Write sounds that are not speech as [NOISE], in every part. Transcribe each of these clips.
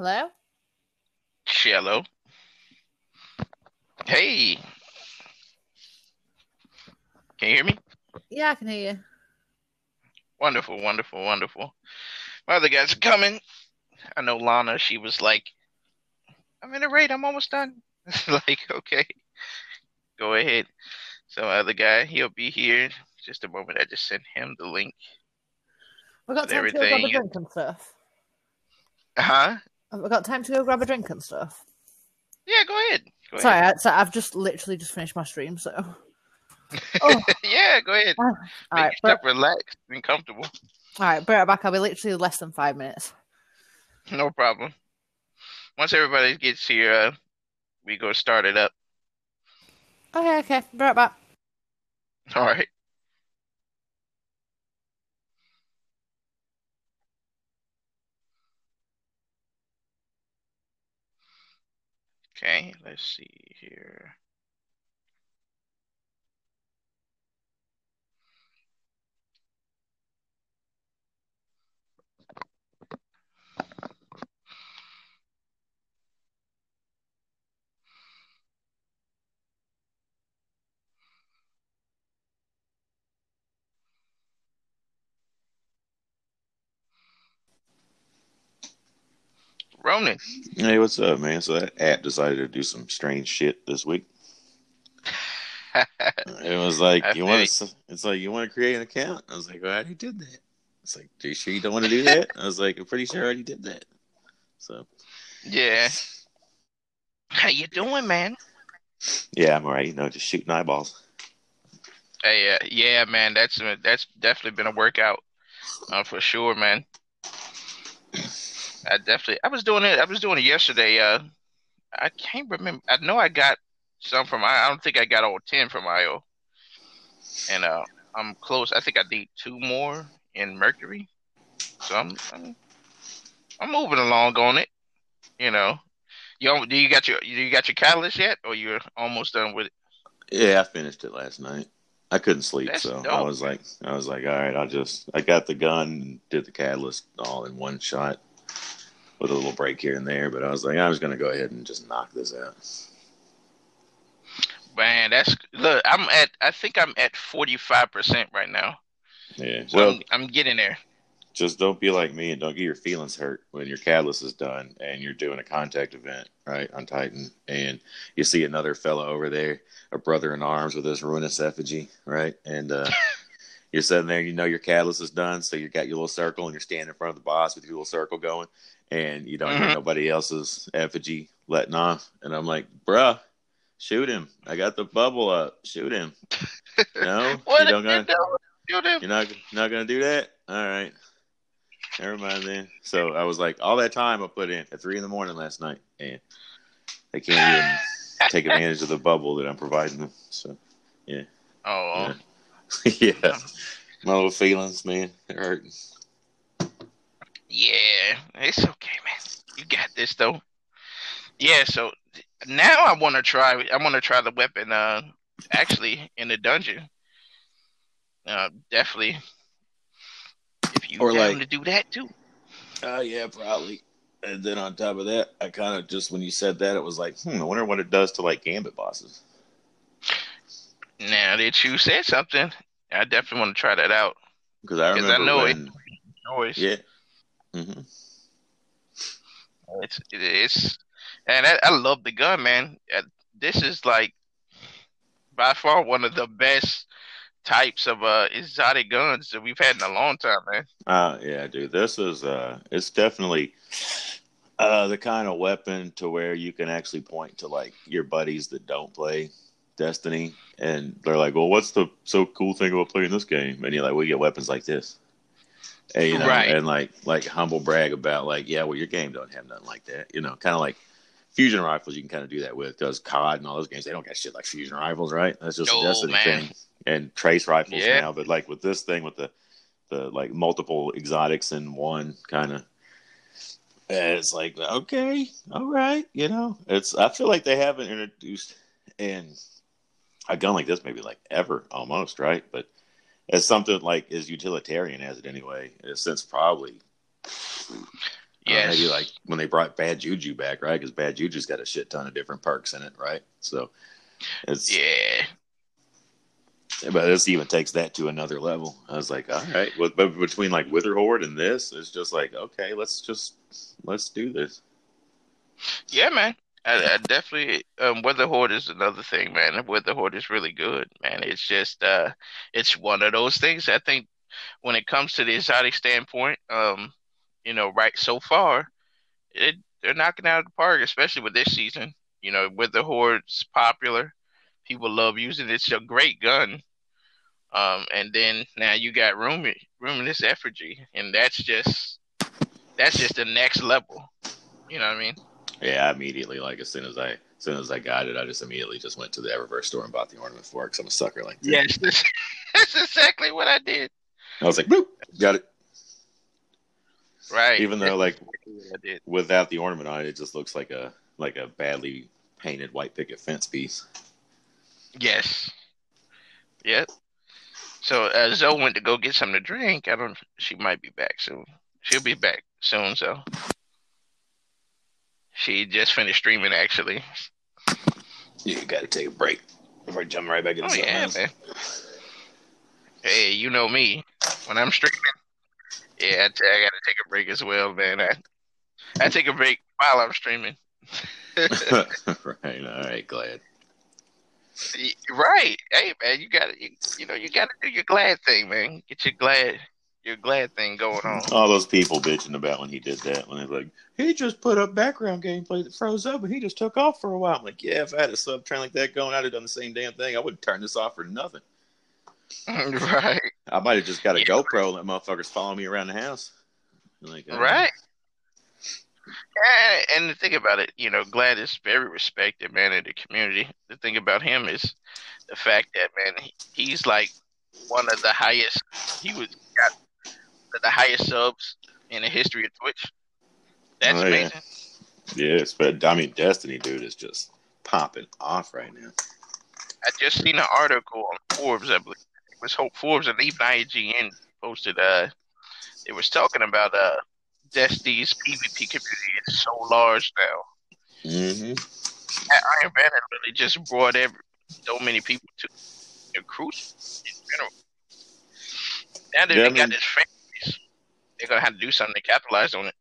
Hello? Shallow. Hey. Can you hear me? Yeah, I can hear you. Wonderful, wonderful, wonderful. My other guys are coming. I know Lana, she was like, I'm in a raid, I'm almost done. [LAUGHS] like, okay. Go ahead. So other guy, he'll be here. Just a moment. I just sent him the link. We've got With time to go grab a everything. drink and stuff. Huh? Have we got time to go grab a drink and stuff? Yeah, go ahead. Go Sorry, ahead. I, I've just literally just finished my stream, so. [LAUGHS] Oh, yeah, go ahead. all Make right, but, relaxed and comfortable. all right, be right back. I'll be literally less than five minutes. No problem. Once everybody gets here, uh, we go start it up. Okay, okay, be right back. All right. Okay, let's see here. Ronin. Hey, what's up, man? So that app decided to do some strange shit this week. [LAUGHS] It was like I you want to. It's like you want to create an account. I was like, well, I already did that. It's like, are you sure you don't want to do [LAUGHS] that? I was like, I'm pretty sure I already did that. So yeah. How you doing, man? yeah, I'm alright. You know, just shooting eyeballs. Hey, uh, yeah, man. That's uh, that's definitely been a workout, uh, for sure, man. I definitely. I was doing it. I was doing it yesterday. Uh, I can't remember. I know I got some from. I don't think I got all ten from Io, and uh, I'm close. I think I need two more in Mercury. So I'm, I'm, I'm moving along on it. You know, you do you got your do you got your catalyst yet, or you're almost done with it? Yeah, I finished it last night. I couldn't sleep, That's so I was like, I was like, all right, I'll just. I got the gun and did the catalyst all in one shot, with a little break here and there. But I was like, I was gonna go ahead and just knock this out. Man, that's look. I'm at. I think I'm at forty five percent right now. Yeah. So well, I'm, I'm getting there. just don't be like me and don't get your feelings hurt when your catalyst is done and you're doing a contact event right on titan and you see another fellow over there a brother in arms with his ruinous effigy right and uh [LAUGHS] you're sitting there you know your catalyst is done so you got your little circle and you're standing in front of the boss with your little circle going and you don't Mhm. hear nobody else's effigy letting off and i'm like bruh shoot him i got the bubble up shoot him [LAUGHS] no What you don't gonna doing? You do- you're not not gonna do that? All right. Never mind then. So I was like, all that time I put in at three in the morning last night, and they can't even [LAUGHS] take advantage of the bubble that I'm providing them. So yeah. Oh, Yeah. [LAUGHS] yeah, my little feelings, man, they're hurt. Yeah. It's okay, man. You got this though. Yeah. So now I want to try. I want to try the weapon. Uh, actually, in the dungeon. Uh, definitely. If you Or down like- to do that too. Oh yeah, probably. And then on top of that, I kind of just when you said that, it was like, hmm, I wonder what it does to like gambit bosses. Now that you said something, I definitely want to try that out. Because I 'Cause I remember know it- when, Noise. yeah. Hmm It's it's and I, I love the gun, man. Uh, This is like by far one of the best types of uh exotic guns that we've had in a long time, man. Uh yeah, dude. This is uh it's definitely uh the kind of weapon to where you can actually point to like your buddies that don't play Destiny and they're like, Well, what's the so cool thing about playing this game? And you're like, We get weapons like this. And you know, Right. and like like humble brag about like, yeah, well your game don't have nothing like that. You know, kinda like fusion rifles you can kind of do that with because COD and all those games they don't got shit like fusion rifles, right? That's just No, a Destiny man. thing. And trace rifles Yeah. now, but like with this thing with the the like multiple exotics in one kind of it's like okay all right you know it's i feel like they haven't introduced in a gun like this maybe like ever almost right but as something like as utilitarian as it anyway since probably Uh, Yes. maybe like when they brought Bad Juju back, right? Because Bad Juju's got a shit ton of different perks in it, right? So it's Yeah. but this even takes that to another level. I was like, all right, well, but between like Witherhoard and this, it's just like, okay, let's just let's do this. Yeah, man. I, I definitely um Witherhoard is another thing, man. Witherhoard is really good, man. It's just uh it's one of those things. I think when it comes to the exotic standpoint, um, you know, right so far, it they're knocking out of the park, especially with this season. You know, Witherhoard's popular. People love using it. It's a great gun. Um, and then now you got Rumi, Ruminous Effigy, and that's just that's just the next level. You know what I mean? Yeah, immediately like as soon as I as soon as I got it, I just immediately just went to the Eververse store and bought the ornament for it because I'm a sucker like that. Yes, that's, [LAUGHS] that's exactly what I did. I was like, boop, got it. Right. Even though like Exactly what I did. without the ornament on it, it just looks like a like a badly painted white picket fence piece. Yes. Yep. So uh, Zoe went to go get something to drink. I don't. She might be back soon. She'll be back soon. So she just finished streaming. Actually. You got to take a break before I jump right back into Oh yeah, else. man. Hey, you know me. When I'm streaming, yeah, I, t- I gotta take a break as well, man. I I take a break while I'm streaming. [LAUGHS] right. All right. Gladd. Right. Hey man, you gotta you, you know, you gotta do your Gladd thing, man. Get your Gladd your Gladd thing going on. All those people bitching about when he did that, when they're like, he just put up background gameplay that froze up and he just took off for a while. I'm like, yeah, if I had a sub train like that going, I'd have done the same damn thing. I wouldn't turn this off for nothing. [LAUGHS] right. I might have just got a Yeah. GoPro and let motherfuckers follow me around the house. Like, uh, Right. And the thing about it, you know, Gladd is very respected, man, in the community. The thing about him is the fact that, man, he, he's like one of the highest. He was the, the highest subs in the history of Twitch. That's Oh, yeah. amazing. Yes, but I mean, Destiny, dude, is just popping off right now. I just seen an article on Forbes, I believe. It was Hope Forbes and even IGN posted. Uh, it was talking about uh, Destiny's PvP community is so large now. Mm-hmm. That Iron Banner really just brought every so many people to the cruise in general. Now that Yeah, I they got this they're gonna have to do something to capitalize on it.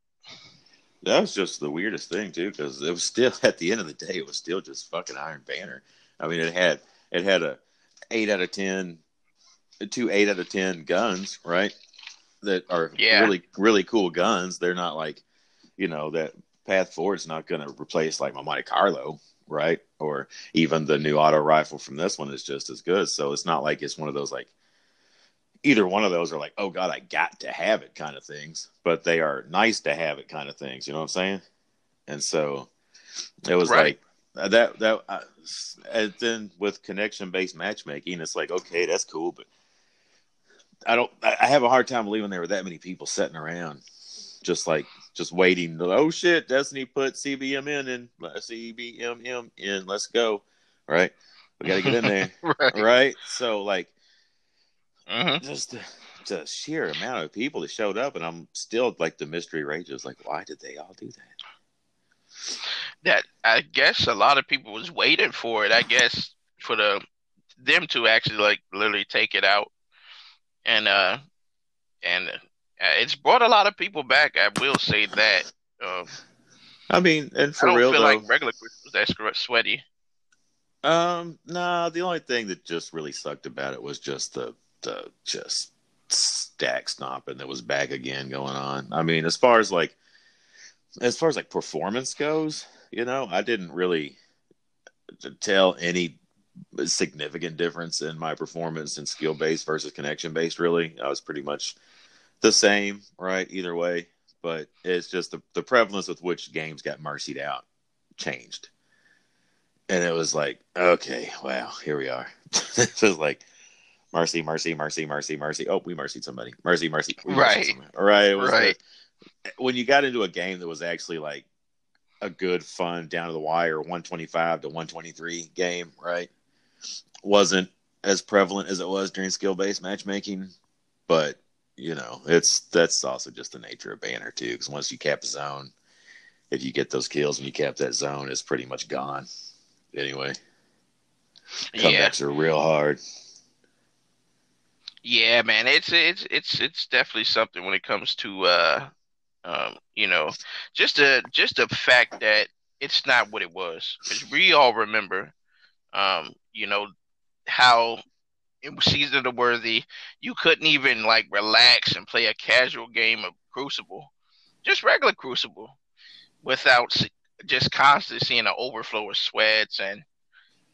That was just the weirdest thing too, because it was still [LAUGHS] at the end of the day, it was still just fucking Iron Banner. I mean, it had it had a eight out of ten, two eight out of ten guns, right? That are Yeah. really really cool guns. They're not like, you know, that Path Forward's not going to replace like my Monte Carlo, right? Or even the new auto rifle from this one is just as good. So it's not like it's one of those like either one of those are like, oh god, I got to have it kind of things, but they are nice to have it kind of things. You know what I'm saying? And so it was Right. like uh, that. That uh, and then with connection based matchmaking, it's like okay, that's cool, but I don't. I have a hard time believing there were that many people sitting around, just like just waiting. Oh shit, Destiny put CBM in and CBMM in. Let's go. Right, we got to get in there. [LAUGHS] right. right. So like hmm just the, the sheer amount of people that showed up, and I'm still like the mystery rages. Like, why did they all do that? That I guess a lot of people was waiting for it. I guess for the them to actually like literally take it out, and uh, and uh, it's brought a lot of people back. I will say that. Um, I mean, and I for don't real feel though, like regular Christmas was that sweaty. um, nah. The only thing that just really sucked about it was just the the just stack stomping that was back again going on. I mean, as far as like as far as like performance goes, you know, I didn't really tell any significant difference in my performance in skill based versus connection based. Really, I was pretty much the same, right? Either way, but it's just the the prevalence with which games got mercied out changed, and it was like, okay, wow, here we are. [LAUGHS] this is like. Mercy, mercy, mercy, mercy, mercy. Oh, we mercied somebody. Mercy, mercy. Right. somebody. Right. Right. like- when you got into a game that was actually like a good, fun, down to the wire, 125 to 123 game, right? Wasn't as prevalent as it was during skill based matchmaking, but you know, it's that's also just the nature of banner too. Because once you cap a zone, if you get those kills and you cap that zone, it's pretty much gone. Anyway, Yeah, comebacks are real hard. Yeah, man. It's it's it's it's definitely something when it comes to uh, um, you know, just the just the fact that it's not what it was. Because we all remember, um, you know, how was season of the worthy. You couldn't even like relax and play a casual game of Crucible, just regular Crucible, without just constantly seeing an overflow of sweats, and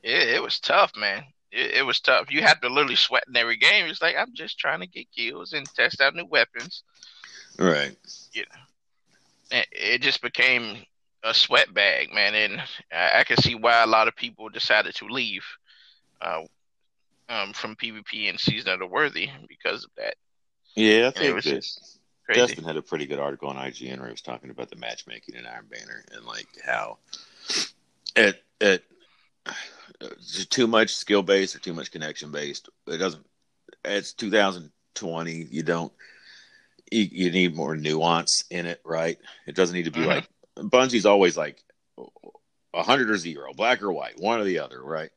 it, it was tough, man. It, it was tough. You had to literally sweat in every game. It's like I'm just trying to get kills and test out new weapons. Right. You And it just became a sweat bag, man. And I, I can see why a lot of people decided to leave uh, um, from PvP and Season of the Worthy because of that. Yeah, I it think was that just crazy. Dustin had a pretty good article on IGN where he was talking about the matchmaking in Iron Banner and like how it it it's too much skill based or too much connection based. It doesn't. It's 2020. You don't. You, you need more nuance in it, right? It doesn't need to be Mhm. like Bungie's always like a hundred or zero, black or white, one or the other, right?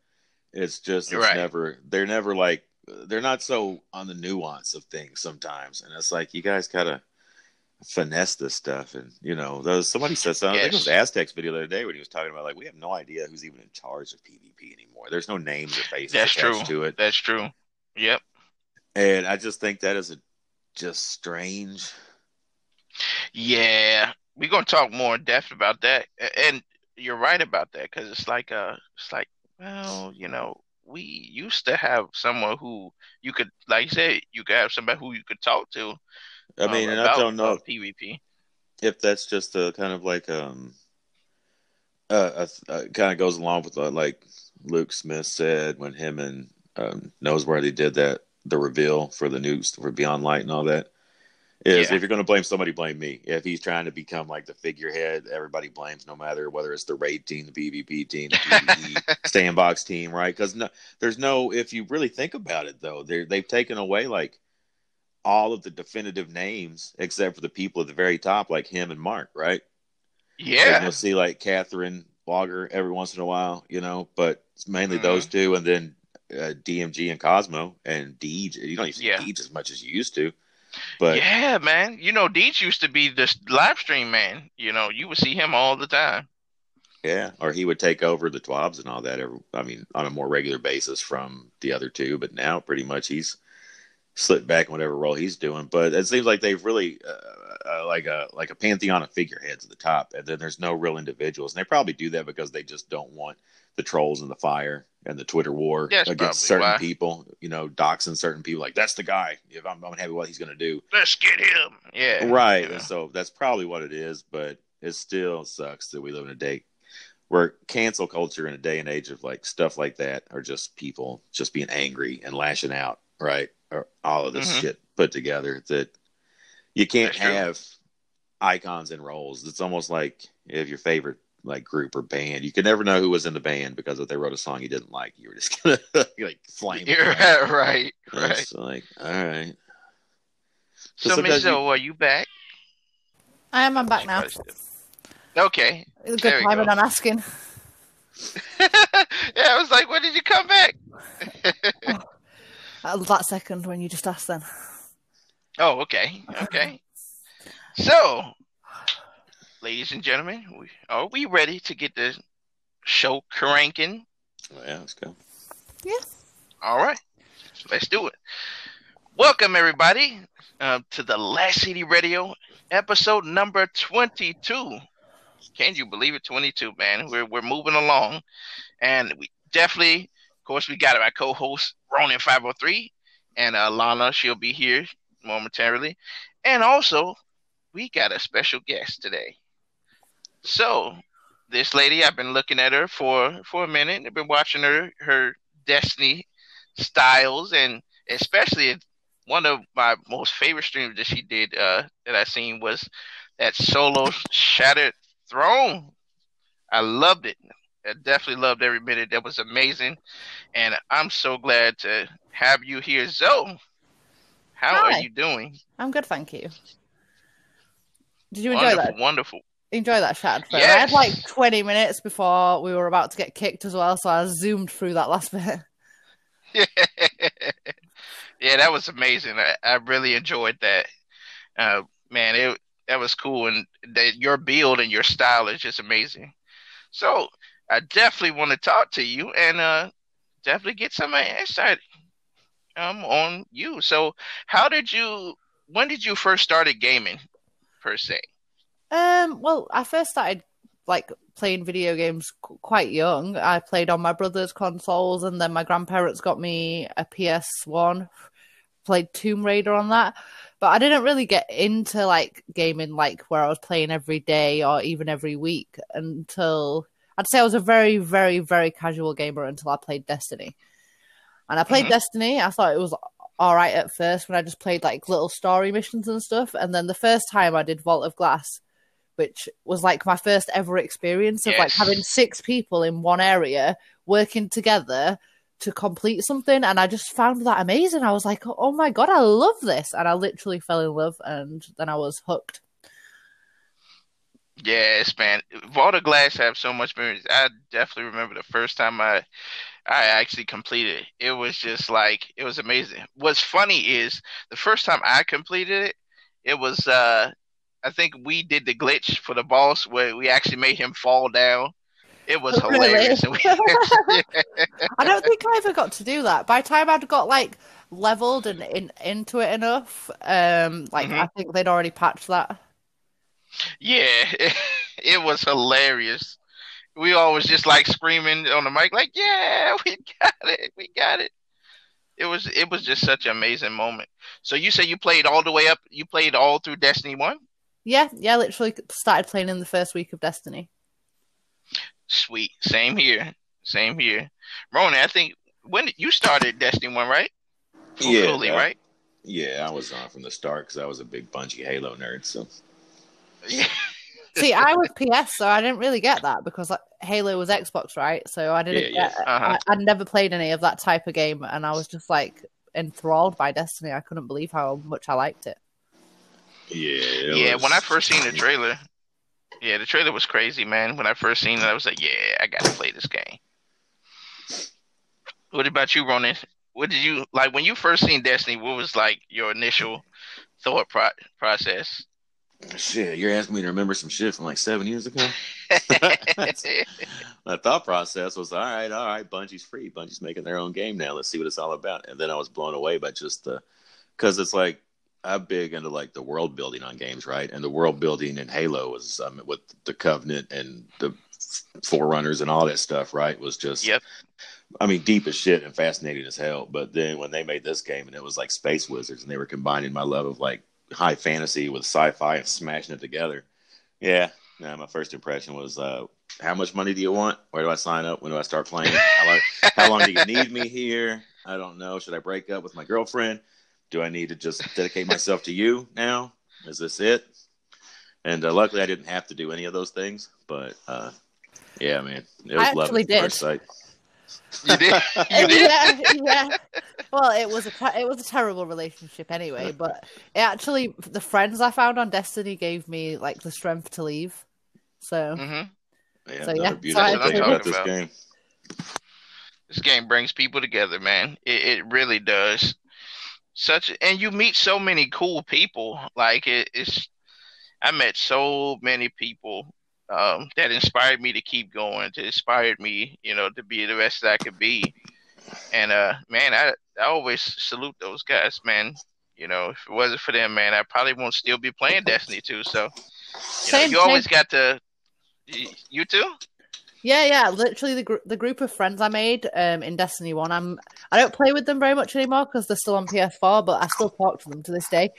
It's just it's Right. never. They're never like they're not so on the nuance of things sometimes, and it's like you guys gotta finesse this stuff. And you know, those somebody said something. I think it was Aztec's video the other day when he was talking about like we have no idea who's even in charge of PvP anymore. There's no names or faces That's attached true. to it, That's true. Yep. and I just think that is a just strange. Yeah, we're gonna talk more in depth about that, and you're right about that because it's like uh, it's like well, you know, we used to have someone who you could, like you said, you could have somebody who you could talk to. I um, mean, and I don't know uh, PvP. if that's just a kind of like um uh, uh, kind of goes along with uh, like Luke Smith said when him and um, Noseworthy did that the reveal for the news for Beyond Light and all that is Yeah. if you're going to blame somebody, blame me. If he's trying to become like the figurehead, everybody blames, no matter whether it's the raid team, the PvP team, the PvE [LAUGHS] sandbox team, right? Because no, there's no. If you really think about it, though, they they've taken away like all of the definitive names except for the people at the very top, like him and Mark, right? And Yeah, you'll see like Catherine Logger every once in a while, you know, but it's mainly Mhm. those two, and then uh, DMG and Cozmo and Deej. You don't see Yeah. Deej as much as you used to, but yeah, man. You know, Deej used to be this live stream man. You know, you would see him all the time. yeah, or he would take over the twabs and all that. Every, I mean, on a more regular basis from the other two, but now pretty much he's slipped back in whatever role he's doing. But it seems like they've really uh, uh, like a like a pantheon of figureheads at the top, and then there's no real individuals. And they probably do that because they just don't want the trolls and the fire and the Twitter war against certain why. people. You know, doxing certain people like that's the guy. If I'm, I'm happy what he's going to do, Let's get him. Yeah, right? And so that's probably what it is. But it still sucks that we live in a day where cancel culture in a day and age of like stuff like that are just people just being angry and lashing out, right? Or all of this Mhm. shit put together that you can't That's true. have icons and roles. It's almost like if your favorite like group or band, you could never know who was in the band because if they wrote a song you didn't like, you were just [LAUGHS] gonna like flame. them, You're right? [LAUGHS] right, right, right. It's like, all right. So, sometimes Miss Zoe, are you back? I am. I'm back now. Okay. Good There we timing. go. I'm asking. [LAUGHS] yeah, I was like, when did you come back? That second when you just asked, then. oh, okay, okay. So, ladies and gentlemen, we, are we ready to get the show cranking? Well, yeah, let's go. Yes. All right, let's do it. Welcome, everybody, uh, to the Last City Radio episode number 22. Can you believe it? 22, man. We're, we're moving along. And we definitely, of course, we got our co host, Ronin503, and uh, Lana. She'll be here momentarily. And also, we got a special guest today. So, this lady, I've been looking at her for, for a minute. I've been watching her, her Destiny styles, and especially one of my most favorite streams that she did uh, that I seen was that solo Shattered Throne. I loved it. I definitely loved every minute. That was amazing, and I'm so glad to have you here, Zoe. How Hi. are you doing? I'm good, thank you. Did you enjoy Wonderful, that? wonderful. Enjoy that chat. I had like 20 minutes before we were about to get kicked as well, so I zoomed through that last bit. [LAUGHS] [LAUGHS] yeah, that was amazing. I, I really enjoyed that. Uh, man, it that was cool, and that your build and your style is just amazing. So I definitely want to talk to you and uh, definitely get some insight um on you. So how did you? When did you first started gaming, per se? Um, well, I first started like playing video games qu- quite young. I played on my brother's consoles, and then my grandparents got me a PS1. Played Tomb Raider on that, but I didn't really get into like gaming like where I was playing every day or even every week until I'd say I was a very, very, very casual gamer until I played Destiny. And I played Mhm. Destiny. I thought it was all right at first when I just played like little story missions and stuff. And then the first time I did Vault of Glass, which was like my first ever experience of like having six people in one area working together to complete something. And I just found that amazing. I was like, oh my God, I love this. And I literally fell in love and then I was hooked. Yes, man. Vault of Glass have so much memories. I definitely remember the first time I I actually completed it. It was just like it was amazing. What's funny is the first time I completed it, it was uh I think we did the glitch for the boss where we actually made him fall down. It was [LAUGHS] really? hilarious. [LAUGHS] I don't think I ever got to do that. By the time I'd got like leveled and in, into it enough, um, like Mhm. I think they'd already patched that. Yeah, it, [LAUGHS] it was hilarious. We always just like screaming on the mic, like, "Yeah, [LAUGHS] we got it, we got it." It was it was just such an amazing moment. So you say you played all the way up? You played all through Destiny One? Yeah, yeah, literally started playing in the first week of Destiny. Sweet, same here, same here. Ronin, I think when did- you started Destiny One, right? Yeah, fully, uh, right? Yeah, I was on from the start because I was a big Bungie Halo nerd. So Yeah. See, I was PS, so I didn't really get that because like, Halo was Xbox, right? So I didn't Yeah, get. Uh-huh. I, I'd never played any of that type of game, and I was just like enthralled by Destiny. I couldn't believe how much I liked it. yeah, it yeah, was- when I first seen the trailer, yeah, the trailer was crazy, man. When I first seen it, I was like, yeah, I gotta play this game. What about you, Ronin? What did you like when you first seen Destiny? What was like your initial thought pro- process? Shit, you're asking me to remember some shit from like seven years ago. [LAUGHS] My thought process was, all right, all right, Bungie's free. Bungie's making their own game now. Let's see what it's all about. And then I was blown away by just the, because it's like I'm big into like the world building on games, right? And the world building in Halo was um, with the Covenant and the Forerunners and all that stuff, right? Was just, Yep. I mean, deep as shit and fascinating as hell. But then when they made this game and it was like Space Wizards and they were combining my love of like high fantasy with sci-fi and smashing it together, yeah. Nah, my first impression was, uh, how much money do you want? Where do I sign up? When do I start playing? How long, how long do you need me here? I don't know. Should I break up with my girlfriend? Do I need to just dedicate myself to you now? Is this it? And uh, luckily, I didn't have to do any of those things. But uh, yeah, man, it was I love at first sight. You did? [LAUGHS] You did? yeah, yeah. Well, it was a it was a terrible relationship anyway, but it actually the friends I found on Destiny gave me like the strength to leave. So hmm Yeah, So, yeah, beautiful so I thing about this game. This game brings people together, man. It, it really does. Such and you meet so many cool people. Like it, it's, I met so many people um, that inspired me to keep going. To inspired me, you know, to be the best that I could be. And uh, man, I I always salute those guys, man. You know, if it wasn't for them, man, I probably won't still be playing Destiny 2. So, you know, Same, you always got to. You too? yeah, yeah. Literally, the gr- the group of friends I made um, in Destiny One, I'm I don't play with them very much anymore because they're still on PS4, but I still talk to them to this day,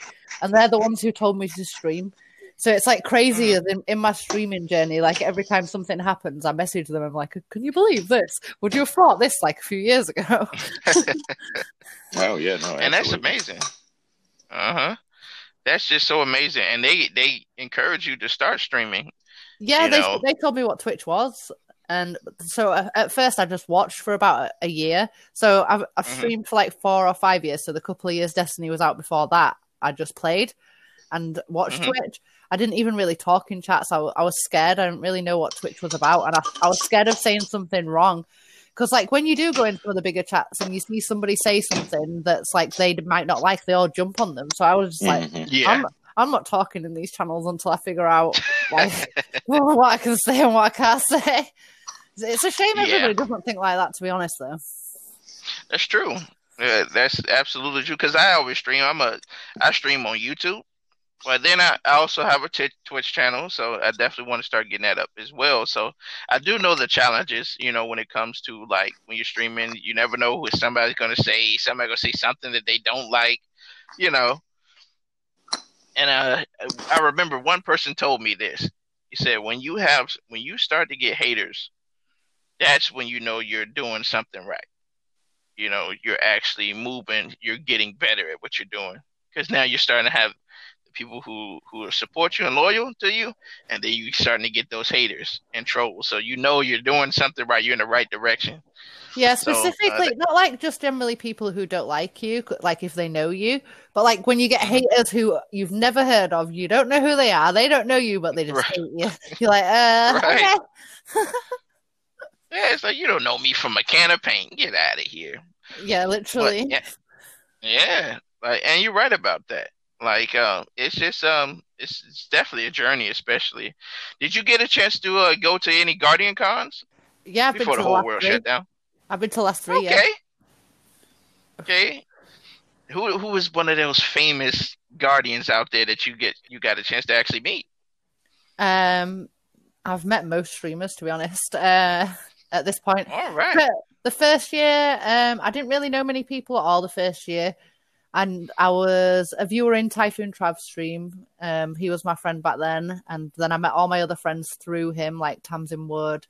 and they're the ones who told me to stream. So it's like crazy as in, in my streaming journey. Like every time something happens, I message them. I'm like, "Can you believe this? Would you have thought this like a few years ago?" [LAUGHS] Oh yeah, no, and that's amazing. Uh huh. That's just so amazing, and they they encourage you to start streaming. Yeah, they know. they told me what Twitch was, and so uh, at first I just watched for about a, a year. So I've, I've Mhm. streamed for like four or five years. So the couple of years Destiny was out before that, I just played and watched Mhm. Twitch. I didn't even really talk in chats. I was scared. I didn't really know what Twitch was about, and I, I was scared of saying something wrong. Because like when you do go into the bigger chats and you see somebody say something that's like they might not like, they all jump on them. So I was just like, Mhm. Yeah. I'm, I'm not talking in these channels until I figure out like [LAUGHS] what I can say and what I can't say. It's a shame Yeah. everybody doesn't think like that. To be honest, though. That's true. Yeah, that's absolutely true. Because I always stream. I'm a I stream on YouTube, but then I, I also have a t- Twitch channel, so I definitely want to start getting that up as well. So I do know the challenges. You know, when it comes to like when you're streaming, you never know who somebody's gonna say. Somebody gonna say something that they don't like. You know. And uh, I remember one person told me this. He said, "When you have when you start to get haters, that's when you know you're doing something right." you know you're actually moving you're getting better at what you're doing because now you're starting to have people who who support you and loyal to you and then you're starting to get those haters and trolls so you know you're doing something right you're in the right direction Yeah, So, uh, specifically, not like just generally people who don't like you, like if they know you, but like when you get haters who you've never heard of, you don't know who they are, they don't know you, but they just Right. hate you. [LAUGHS] You're like, uh, Right. okay. yeah it's like you don't know me from a can of paint get out of here [LAUGHS] yeah, But, literally. yeah, yeah like and you're right about that like um it's just um it's, it's definitely a journey especially did you get a chance to uh, go to any guardian cons Yeah, I've been before to the whole world three. shut down I've been to the last three. Okay. Yeah. Okay. Who who is one of those famous guardians out there that you get you got a chance to actually meet? Um, I've met most streamers to be honest. [LAUGHS] Uh, at this point, All right. But the first year, um, I didn't really know many people at all the first year. And I was a viewer in Typhoon Trav's stream. Um, he was my friend back then. And then I met all my other friends through him, like Tamsin Wood.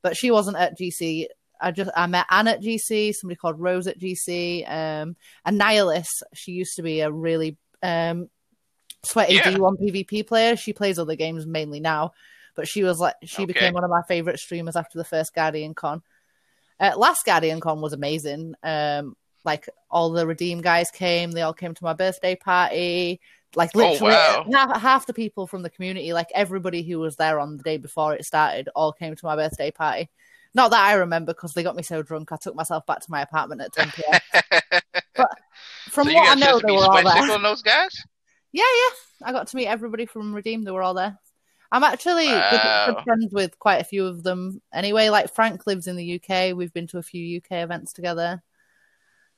But she wasn't at GC. I just I met Anne at GC, somebody called Rose at GC, um, and Nihilus. She used to be a really um, sweaty Yeah. D1 PvP player. She plays other games mainly now, but she was like she Okay. became one of my favorite streamers after the first Guardian Con. Uh, last Guardian Con was amazing. Um, like all the Redeem guys came, they all came to my birthday party. Like Oh, literally wow. half, half the people from the community, like everybody who was there on the day before it started, all came to my birthday party. Not that I remember because they got me so drunk, I took myself back to my apartment at 10 p.m. [LAUGHS] But from so what I know, they were all there. on those guys? Yeah, yeah. I got to meet everybody from Redeem. They were all there. I'm actually good, good Wow. friends with quite a few of them. Anyway, like Frank lives in the UK. We've been to a few UK events together.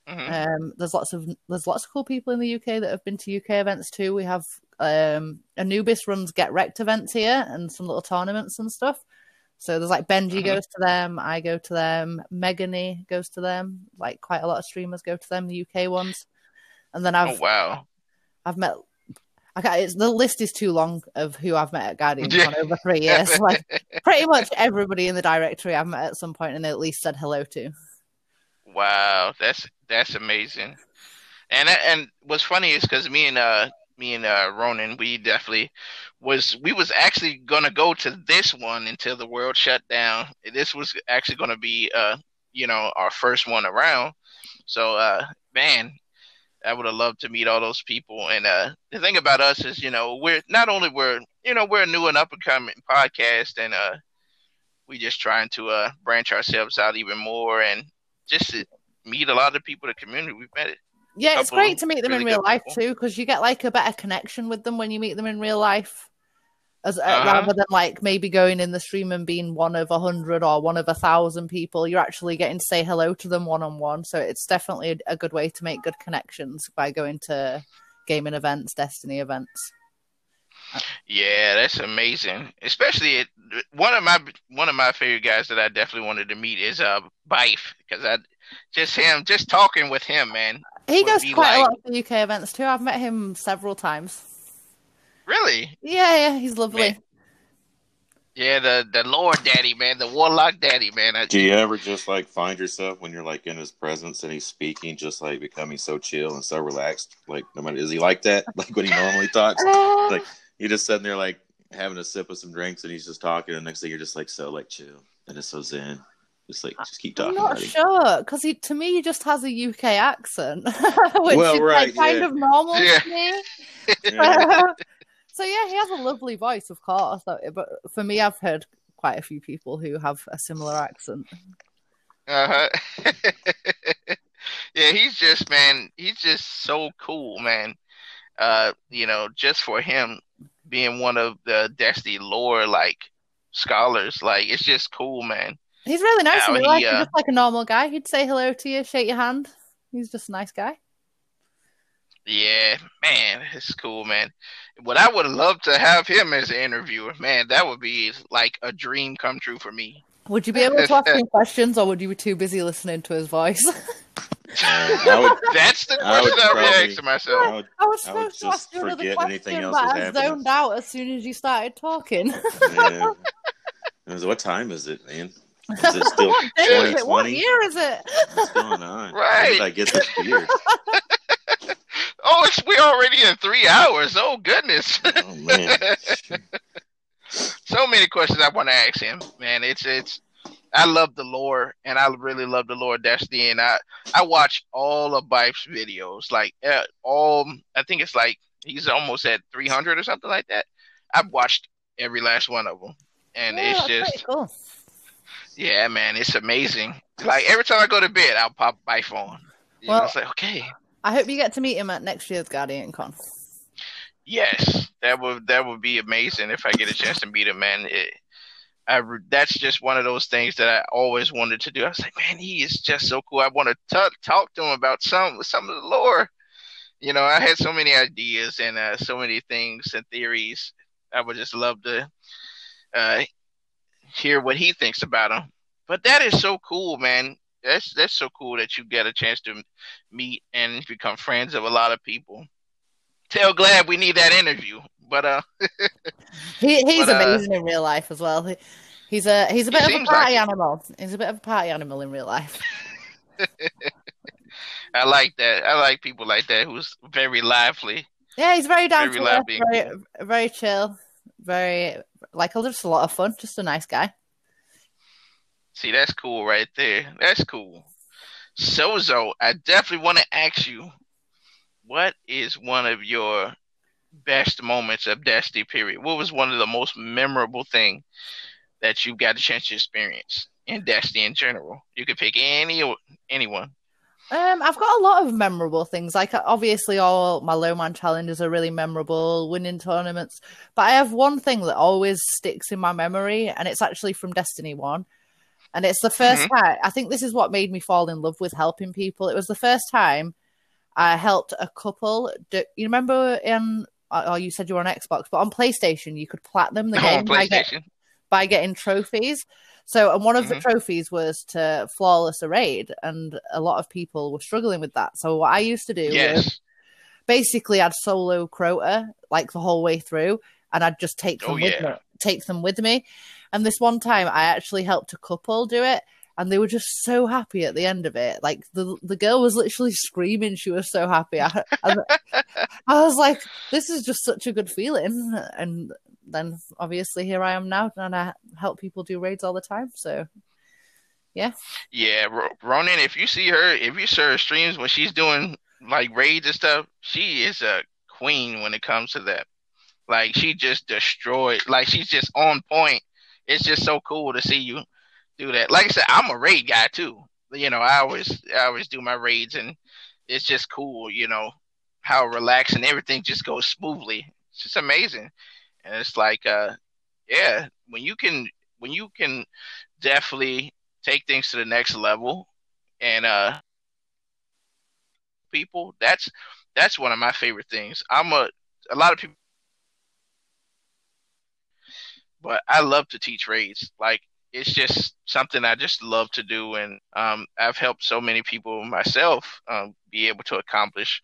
Mhm. Um, there's lots of there's lots of cool people in the UK that have been to UK events too. We have um, Anubis runs Get Wrecked events here and some little tournaments and stuff. So there's like Benji Mhm. goes to them, I go to them, Megany goes to them. Like quite a lot of streamers go to them, the UK ones. And then I've Oh wow. I've met. I can't, it's, the list is too long of who I've met at Guardian Yeah. Over three years. [LAUGHS] Like [LAUGHS] pretty much everybody in the directory I've met at some point and at least said hello to. Wow, that's that's amazing. And and what's funny is because me and uh me and uh Ronin, we definitely was we was actually gonna go to this one until the world shut down. This was actually gonna be uh you know our first one around. So uh man, I would have loved to meet all those people. And uh the thing about us is you know we're not only we're you know we're a new and up and coming podcast and uh we just trying to uh branch ourselves out even more and just meet a lot of people in the community we've met. It. Yeah, it's great to meet them in real life people. too because you get like a better connection with them when you meet them in real life. As uh, Uh-huh. rather than like maybe going in the stream and being one of a hundred or one of a thousand people, you're actually getting to say hello to them one on one. So it's definitely a, a good way to make good connections by going to gaming events, Destiny events. Yeah, that's amazing. Especially it, one of my one of my favorite guys that I definitely wanted to meet is uh Byf because I just him just talking with him, man. He Would goes be to quite a lot of the UK events too. I've met him several times. Really? Yeah, yeah, he's lovely. Man. Yeah, the the Lord Daddy, man, the Warlock Daddy, man. I, Do you ever just like find yourself when you're like in his presence and he's speaking, just like becoming so chill and so relaxed? Like, no matter is he like that? [LAUGHS] Like when he normally talks, like you just sitting there like having a sip of some drinks and he's just talking, and next thing you're just like so like chill. and it's so zen. Just like just keep talking. I'm talking not about sure because he to me he just has a UK accent, [LAUGHS] which Well, is right, like kind yeah. of normal Yeah. to me. [LAUGHS] Yeah. [LAUGHS] so yeah, he has a lovely voice, of course. But for me, I've heard quite a few people who have a similar accent. Uh huh. yeah, he's just man. He's just so cool, man. Uh, you know, just for him being one of the Destiny lore like scholars, like it's just cool, man. He's really nice. In real life. Uh, just like a normal guy. He'd say hello to you, shake your hand. He's just a nice guy. Yeah, man, it's cool, man. What I would love to have him as an interviewer, man, that would be like a dream come true for me. Would you be able to ask [LAUGHS] him questions, or would you be too busy listening to his voice? [LAUGHS] Uh, I would, [LAUGHS] That's the I would question I would probably- ask to myself. I would, I was I would supposed to ask just you another forget question, anything else but was I happening. zoned out as soon as you started talking. yeah. [LAUGHS] Was, what time is it, man? Is it still [LAUGHS] what day is it? What year is it? What's going on? When Right. did I get this beer? Oh, it's we're already in three hours. Oh goodness. Oh man. so many questions I want to ask him, man. It's it's I love the lore, and I really love the lore of Destiny, and I I watch all of Byf's videos, like uh, all. I think it's like he's almost at three hundred or something like that. I've watched every last one of them, and Yeah, it's just cool. yeah, man, it's amazing. Like every time I go to bed, I'll pop Bife on. You know, Well- it's like okay, I hope you get to meet him at next year's Guardian Con. Yes, that would that would be amazing if I get a chance to meet him, man. It, I re- that's just one of those things that I always wanted to do. I was like, man, he is just so cool. I want to talk to him about some some of the lore. You know, I had so many ideas and uh, so many things and theories. I would just love to uh, hear what he thinks about them. But that is so cool, man. That's that's so cool that you get a chance to meet and become friends of a lot of people. Tell Glad we need that interview. But uh He, he's But, uh, amazing in real life as well. He, he's a he's a bit of a party like it. animal. He's a bit of a party animal in real life. [LAUGHS] [LAUGHS] I like that. I like people like that who's very lively. Yeah, he's very down Very to earth, very very chill, very like just a lot of fun. Just a nice guy. See, that's cool right there. That's cool. Sozo, I definitely want to ask you, what is one of your best moments of Destiny period? What was one of the most memorable thing that you got a chance to experience in Destiny in general? You could pick any anyone. Um, I've got a lot of memorable things. Like obviously, all my low man challenges are really memorable, winning tournaments. But I have one thing that always sticks in my memory, and it's actually from Destiny One. And it's the 1st time. I think this is what made me fall in love with helping people. It was the first time I helped a couple. Do, you remember in? Oh, you said you were on Xbox, but on PlayStation you could platinum the [LAUGHS] game by, get, by getting trophies. So, and one of the Mhm. trophies was to flawless a raid, and a lot of people were struggling with that. So, what I used to do was basically I'd solo Crota like the whole way through, and I'd just take them Oh, with yeah. me, take them with me. And this one time, I actually helped a couple do it, and they were just so happy at the end of it. Like the the girl was literally screaming; she was so happy. I, and [LAUGHS] I was like, "This is just such a good feeling." And then, obviously, here I am now, and I help people do raids all the time. So, Yeah, yeah, Ronin, if you see her, if you see her streams when she's doing like raids and stuff, she is a queen when it comes to that. Like she just destroyed, like she's just on point. It's just so cool to see you do that. Like I said, I'm a raid guy too. You know, I always I always do my raids and it's just cool, you know, how relaxed and everything just goes smoothly. It's just amazing. And it's like uh yeah, when you can when you can definitely take things to the next level and uh people that's that's one of my favorite things i'm a a lot of people but i love to teach raids like it's just something i just love to do and um i've helped so many people myself um be able to accomplish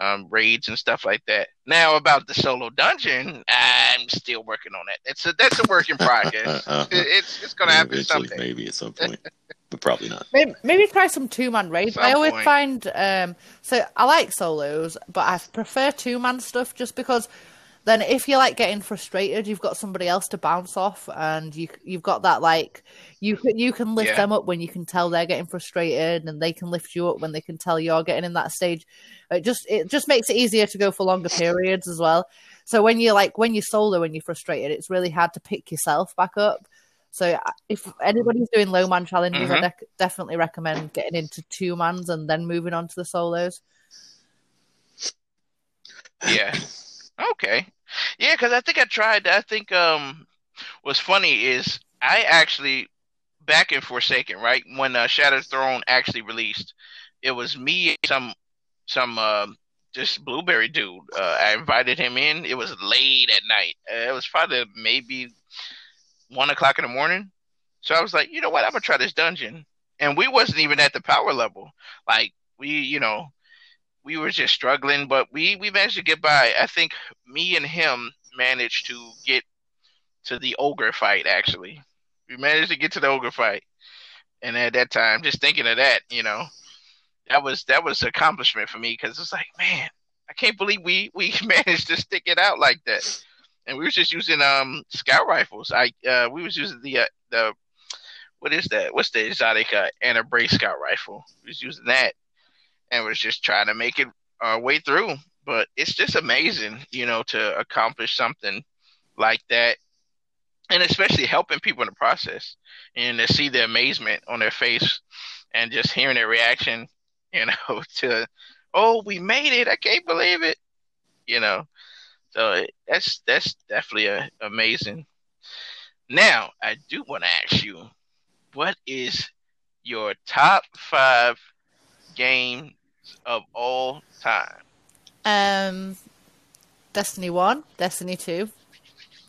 um, raids and stuff like that. Now about the solo dungeon, I'm still working on that. It's a that's a work in progress. [LAUGHS] Uh-huh. It- it's it's gonna happen Eventually, someday. maybe at some point, [LAUGHS] but probably not. Maybe, maybe try some two man raids. I always point. find um so I like solos, but I prefer two man stuff just because then if you're like getting frustrated, you've got somebody else to bounce off, and you you've got that like you can you can lift Yeah. them up when you can tell they're getting frustrated, and they can lift you up when they can tell you're getting in that stage. It just it just makes it easier to go for longer periods as well. So when you're like when you're solo and you're frustrated, it's really hard to pick yourself back up. So uh, if anybody's doing low man challenges, I Mhm. dec definitely recommend getting into two mans and then moving on to the solos. Yeah. Okay. Yeah, because I think I tried. I think um, what's funny is I actually back in Forsaken, right when uh, Shattered Throne actually released, it was me some some uh, just blueberry dude. Uh, I invited him in. It was late at night. Uh, it was probably maybe one o'clock in the morning. So I was like, you know what? I'm gonna try this dungeon. And we wasn't even at the power level. Like we, you know, we were just struggling, but we we managed to get by. I think me and him managed to get to the ogre fight. Actually, we managed to get to the ogre fight, and at that time, just thinking of that, you know, that was that was an accomplishment for me because it's like, man, I can't believe we we [LAUGHS] managed to stick it out like that. And we were just using um scout rifles. I uh we was using the uh, the what is that? What's the exotic uh, anti brace scout rifle? We was using that and was just trying to make it our way through. But it's just amazing, you know, to accomplish something like that, and especially helping people in the process, and to see the amazement on their face, and just hearing their reaction, [LAUGHS] you know, to oh, we made it! I can't believe it, you know. So it, that's that's definitely a, amazing. Now I do want to ask you, what is your top five game of all time. Um, Destiny One, Destiny Two,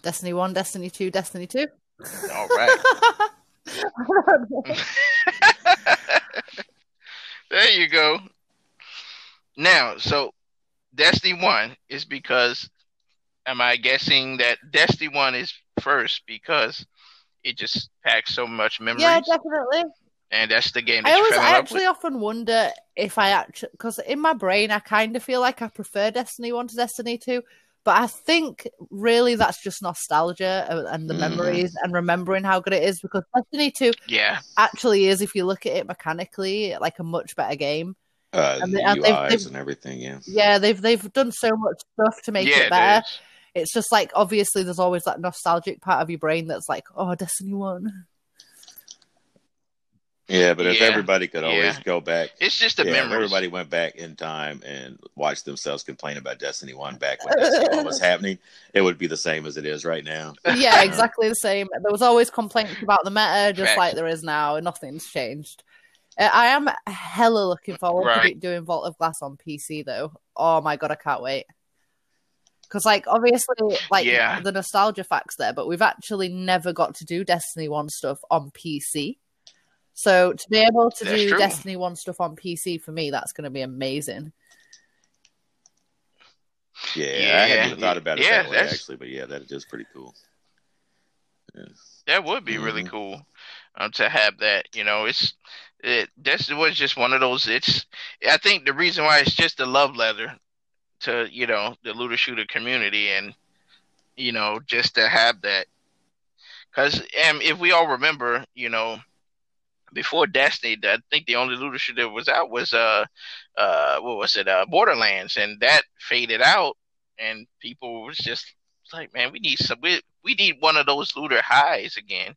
Destiny One, Destiny Two, Destiny Two. All right. [LAUGHS] there you go. Now, so Destiny 1 is because, am I guessing that Destiny 1 is first because it just packs so much memories? yeah, definitely. And that's the game that I always, I actually with? often wonder if I actually, because in my brain, I kind of feel like I prefer Destiny One to Destiny Two, but I think really that's just nostalgia and- and the Mhm. memories and remembering how good it is. Because Destiny Two Yeah. actually is, if you look at it mechanically, like a much better game. Uh, And the they- and they've- UIs they've- and everything, yeah. Yeah, they've they've done so much stuff to make yeah, it better. is. It's just like obviously there's always that nostalgic part of your brain that's like, oh, Destiny One. Yeah, but if Yeah, everybody could always yeah. go back, It's just a yeah, if memories. everybody went back in time and watched themselves complain about Destiny One back when Destiny One was [LAUGHS] happening, it would be the same as it is right now. yeah, exactly the same. There was always complaints about the meta, just Facts. like there is now, and nothing's changed. Uh, I am hella looking forward to Right. do- doing Vault of Glass on PC though. Oh my god, I can't wait. Because like obviously, like Yeah. the nostalgia facts there, but we've actually never got to do Destiny One stuff on PC. So to be able to That's do true. Destiny One stuff on PC for me, that's going to be amazing. Yeah, I hadn't even thought about it yeah, that way actually, but yeah, that is pretty cool. That would be really Mhm. cool um, to have that. You know, it's it. This was just one of those. It's. I think the reason why it's just a love letter to you know the looter shooter community, and you know just to have that. Because um, if we all remember, you know, before Destiny, I think the only looter shooter that was out was uh uh what was it uh Borderlands, and that faded out, and people was just like, man, we need some. We, we need one of those looter highs again.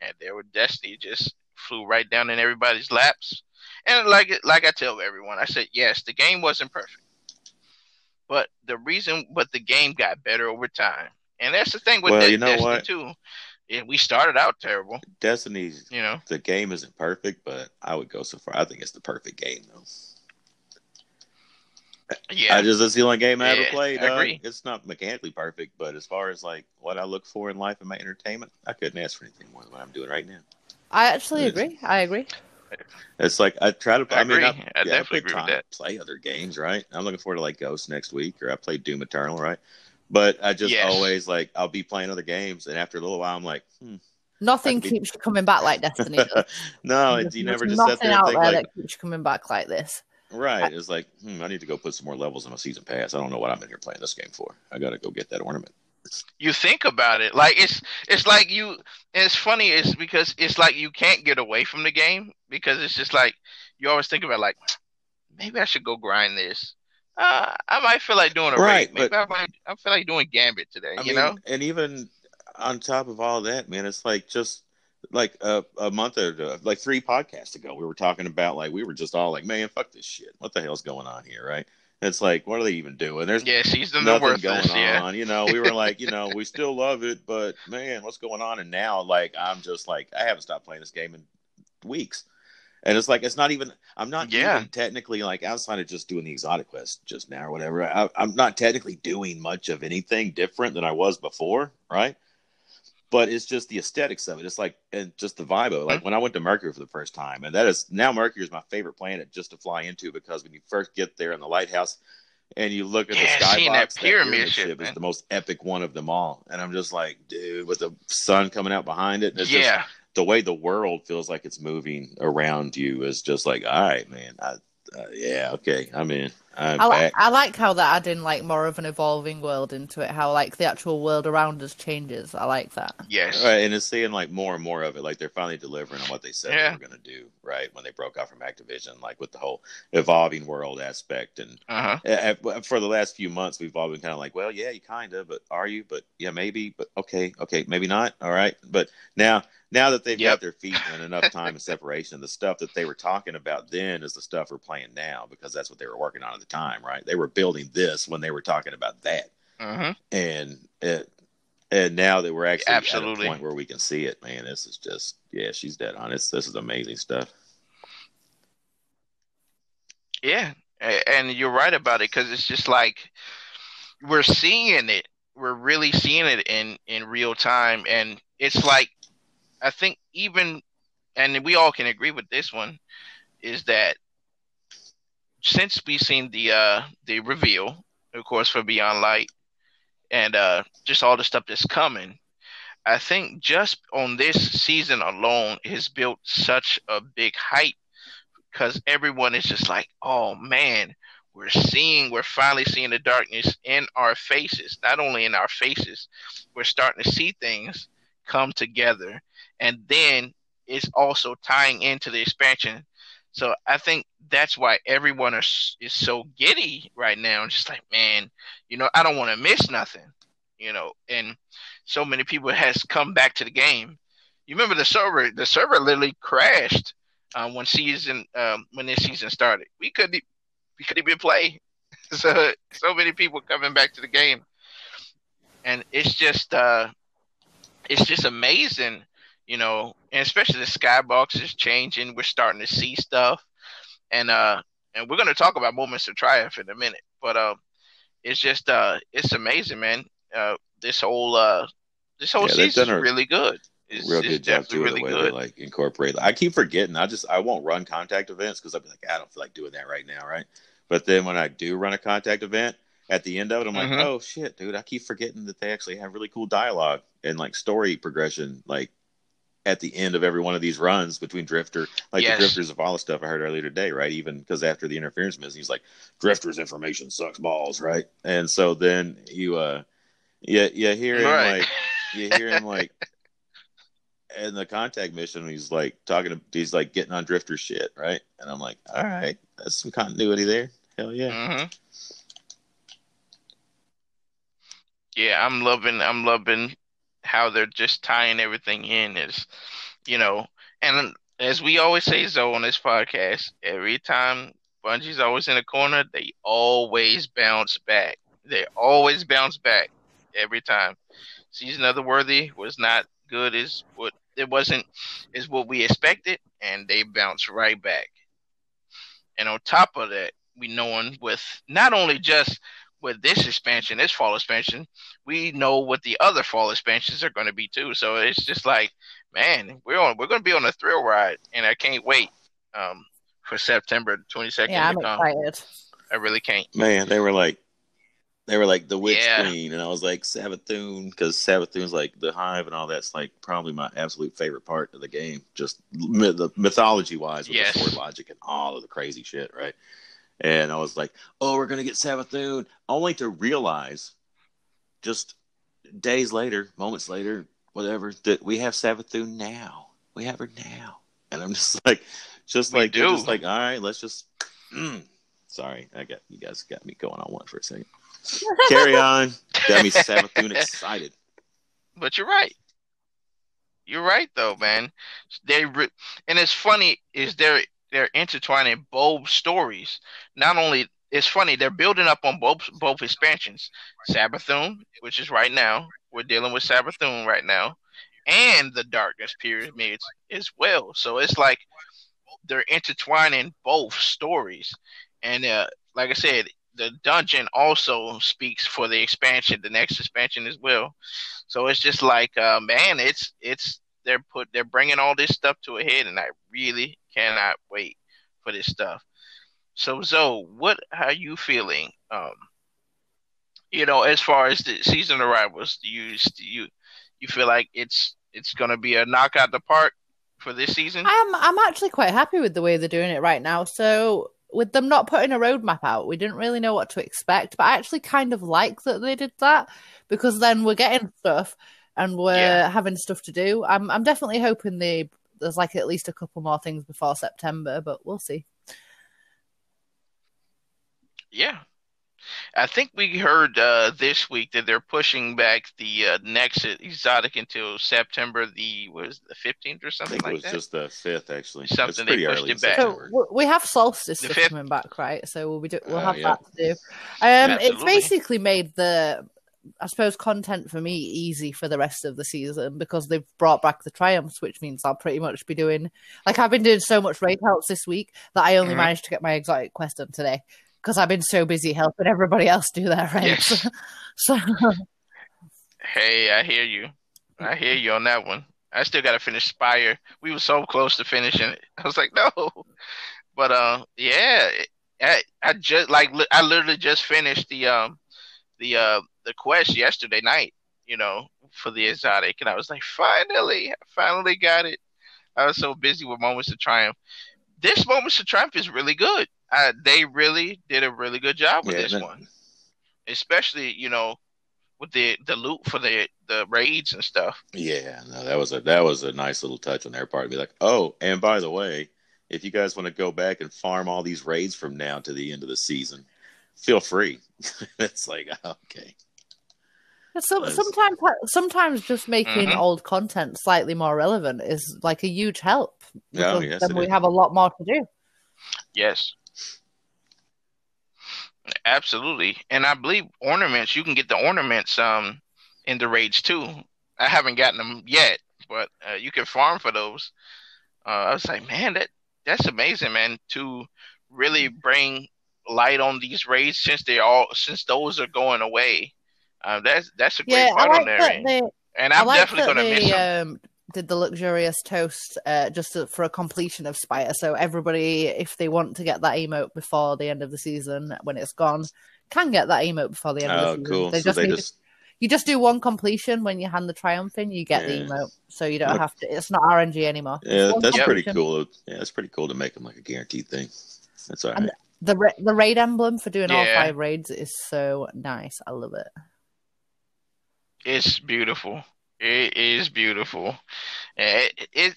And there were Destiny just flew right down in everybody's laps. And like like I tell everyone, I said, yes, the game wasn't perfect. But the reason but the game got better over time. And that's the thing with Well, you know Destiny what? too. Yeah, we started out terrible, Destiny's you know. the game isn't perfect, but I would go so far. I think it's the perfect game though. Yeah. I just it's the only game I ever played. I agree. It's not mechanically perfect, but as far as like what I look for in life and my entertainment, I couldn't ask for anything more than what I'm doing right now. I actually Yes. agree. I agree. It's like I try to. I I, mean. I, I yeah, definitely I agree with that. play other games, right? I'm looking forward to like Ghost next week, or I played Doom Eternal, right? But I just Yes. always like I'll be playing other games, and after a little while, I'm like, hmm. Nothing That'd be- keeps you coming back like Destiny. [LAUGHS] no, There's you never just sit nothing out there like, that keeps you coming back like this. Right. It's like, hmm, I need to go put some more levels in my season pass. I don't know what I'm in here playing this game for. I got to go get that ornament. You think about it, like it's it's like you. It's funny, it's because it's like you can't get away from the game because it's just like you always think about like [TSK] maybe I should go grind this. Uh, I might feel like doing a Right, raid. Maybe but- I might. I feel like doing Gambit today. I you mean, know? and even on top of all that, man, it's like just like a, a month or like three podcasts ago, we were talking about like we were just all like, man, fuck this shit. What the hell's going on here, right? It's like, what are they even doing? There's Yeah, season nothing going this. Yeah. on. You know, we were like, you know, we [LAUGHS] still love it, but man, what's going on? And now, like, I'm just like, I haven't stopped playing this game in weeks. And it's like, it's not even, I'm not Yeah. even technically like outside of just doing the exotic quest just now or whatever. I, I'm not technically doing much of anything different than I was before, right? But it's just the aesthetics of it. It's like, and just the vibe of it. Like mm-hmm. when I went to Mercury for the first time, and that is now Mercury is my favorite planet just to fly into because when you first get there in the lighthouse, and you look at Yeah, the skybox, that pyramid shit, ship is the most epic one of them all. And I'm just like, dude, with the sun coming out behind it, and it's just Yeah. The way the world feels like it's moving around you is just like, all right, man, I, uh, yeah, okay, I'm in. I'm I, li- back. I like how they're adding like more of an evolving world into it. How like the actual world around us changes. I like that. Yes. Right, and it's seeing like more and more of it. Like they're finally delivering on what they said Yeah. they were going to do. Right when they broke out from Activision, like with the whole evolving world aspect, and Uh huh. uh, uh, for the last few months, we've all been kind of like, well, yeah, you kind of, but are you? But yeah, maybe, but okay, okay, maybe not. All right, but now, now that they've Yep. got their feet and enough time and separation, the stuff that they were talking about then is the stuff we're playing now because that's what they were working on at the time, right? They were building this when they were talking about that, hmm and it, and now that we're actually Absolutely. at a point where we can see it, man, this is just yeah, she's dead on. It's this is amazing stuff. Yeah, and you're right about it because it's just like we're seeing it. We're really seeing it in in real time, and it's like I think even, and we all can agree with this one, is that since we've seen the uh the reveal, of course, for Beyond Light, and uh just all the stuff that's coming. I think just on this season alone has built such a big hype because everyone is just like, oh man, we're seeing, we're finally seeing the darkness in our faces. Not only in our faces, we're starting to see things come together. And then it's also tying into the expansion. So I think that's why everyone is, is so giddy right now. Just like, man, you know, I don't want to miss nothing, you know, and so many people has come back to the game. You remember the server, the server literally crashed um, when season um, when this season started. We couldn't we couldn't even play. [LAUGHS] so so many people coming back to the game, and it's just uh, it's just amazing, you know. And especially the skybox is changing. We're starting to see stuff, and uh, and we're gonna talk about moments of triumph in a minute. But um, it's just uh, it's amazing, man. Uh, this whole uh, this whole Yeah, done a really good. It's, real good job definitely too really the way good. they like incorporate. I keep forgetting. I just I won't run contact events because I'll be like, I don't feel like doing that right now, right? But then when I do run a contact event, at the end of it, I'm like, Mhm. oh shit, dude! I keep forgetting that they actually have really cool dialogue and like story progression, like at the end of every one of these runs between Drifter, like Yes. the Drifters of all the stuff I heard earlier today, right? Even because after the interference miss, he's like, Drifter's information sucks balls, right? And so then you, uh, yeah, yeah, hear him Right. like you hear him like [LAUGHS] in the contact mission he's like talking to he's like getting on drifter shit right and i'm like all right that's some continuity there hell yeah hmm Yeah, I'm loving I'm loving how they're just tying everything in is you know, and as we always say Zoe on this podcast, every time Bungie's always in a corner, they always bounce back. They always bounce back every time. Season of the Worthy was not good as what it wasn't is what we expected, and they bounce right back. And on top of that, we knowing with not only just with this expansion, this fall expansion, we know what the other fall expansions are going to be too. So it's just like, man, we're on, we're going to be on a thrill ride, and I can't wait um, for September twenty second Yeah, I'm to come. excited. I really can't. man they were like they were like the witch Yeah. queen and i was like savathun because savathun's like the hive and all that's like probably my absolute favorite part of the game just myth- the mythology wise with Yes. the sword logic and all of the crazy shit right and I was like, "Oh, we're gonna get Savathun," only to realize, just days later, moments later, whatever, that we have Savathun now. We have her now, and I'm just [LAUGHS] like, just We like, do. just like, all right, let's just. Mm. Sorry, I got you guys got me going on one for a second. [LAUGHS] Carry on. Got me Savathun excited. But you're right. You're right though, man. They re- and it's funny is they're they're intertwining both stories. Not only it's funny they're building up on both both expansions. Savathun, which is right now, we're dealing with Savathun right now, and the Darkness Pyramids as well. So it's like they're intertwining both stories, and uh, like I said, the dungeon also speaks for the expansion, the next expansion as well. So it's just like, uh, man, it's it's they're put they're bringing all this stuff to a head, and I really cannot wait for this stuff. So Zoe, what are you feeling? Um, you know, as far as the season arrivals, do you do you you feel like it's it's gonna be a knockout the park for this season? I'm I'm actually quite happy with the way they're doing it right now. So with them not putting a roadmap out, we didn't really know what to expect. But I actually kind of like that they did that because then we're getting stuff and we're Yeah. having stuff to do. I'm I'm definitely hoping they there's like at least a couple more things before September, but we'll see. Yeah. I think we heard uh, this week that they're pushing back the uh, next exotic until September the was the fifteenth or something. I something think it was that. just the fifth, actually. Something they pushed it back. So we have solstice The stuff fifth- coming back, right? So we'll be do- we'll Uh, have yeah. that to do. Um, it's basically made the I suppose content for me easy for the rest of the season because they've brought back the triumphs, which means I'll pretty much be doing like I've been doing so much raid helps this week that I only Mhm. managed to get my exotic quest done today because I've been so busy helping everybody else do their raids. Yes. [LAUGHS] so Hey, I hear you. I hear you on that one. I still got to finish Spire. We were so close to finishing it. [LAUGHS] I was like, no. But uh, yeah, I, I just like li- I literally just finished the um the uh the quest yesterday night. You know, for the exotic, and I was like, finally, I finally got it. I was so busy with Moments of Triumph. This Moments of Triumph is really good. Uh, they really did a really good job with Yeah, this one, especially you know with the the loot for the the raids and stuff. Yeah, no, that was a that was a nice little touch on their part to be like, oh, and by the way, if you guys want to go back and farm all these raids from now to the end of the season, feel free. [LAUGHS] it's like okay, So, Nice. sometimes, sometimes just making Mhm. old content slightly more relevant is like a huge help. Oh, yes, then we is. have a lot more to do. Yes. Absolutely. And I believe ornaments, you can get the ornaments um in the raids too. I haven't gotten them yet, but uh, you can farm for those. Uh, I was like, man, that that's amazing, man, to really bring light on these raids since they all since those are going away. Uh, that's that's a great Yeah, I part like on there, they. and I I'm like definitely gonna miss they them. um, did the luxurious toast uh, just to, for a completion of Spire. So everybody, if they want to get that emote before the end of the season, when it's gone, can get that emote before the end of oh, the season. cool. They so just they need just you just do one completion when you hand the triumph in, you get the Yeah. emote, so you don't Look- have to. It's not RNG anymore. Yeah, one that's pretty cool. Yeah, that's pretty cool to make them like a guaranteed thing. That's all right. And- The ra- the raid emblem for doing all Yeah. five raids is so nice. I love it. It's beautiful. It is beautiful. It, it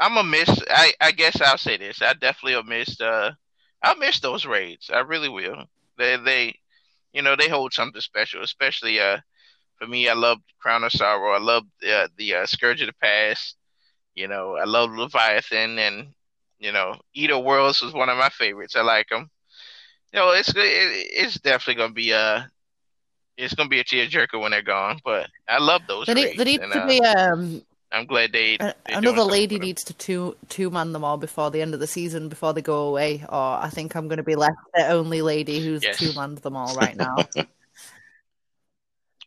I'm a miss. I I guess I'll say this. I definitely will miss. Uh, I'll miss those raids. I really will. They they, you know, they hold something special. Especially uh, for me, I love Crown of Sorrow. I love uh, the uh, Scourge of the Past. You know, I love Leviathan, and you know, Eater Worlds was one of my favorites. I like them. You know, it's it, it's definitely gonna be a it's gonna be a tearjerker when they're gone. But I love those. There, need, there needs and, to uh, be um I'm glad they. a- they're doing another lady needs to two two man them all before the end of the season before they go away, or I think I'm going to be left the only lady who's Yes. two manned them all right now. [LAUGHS]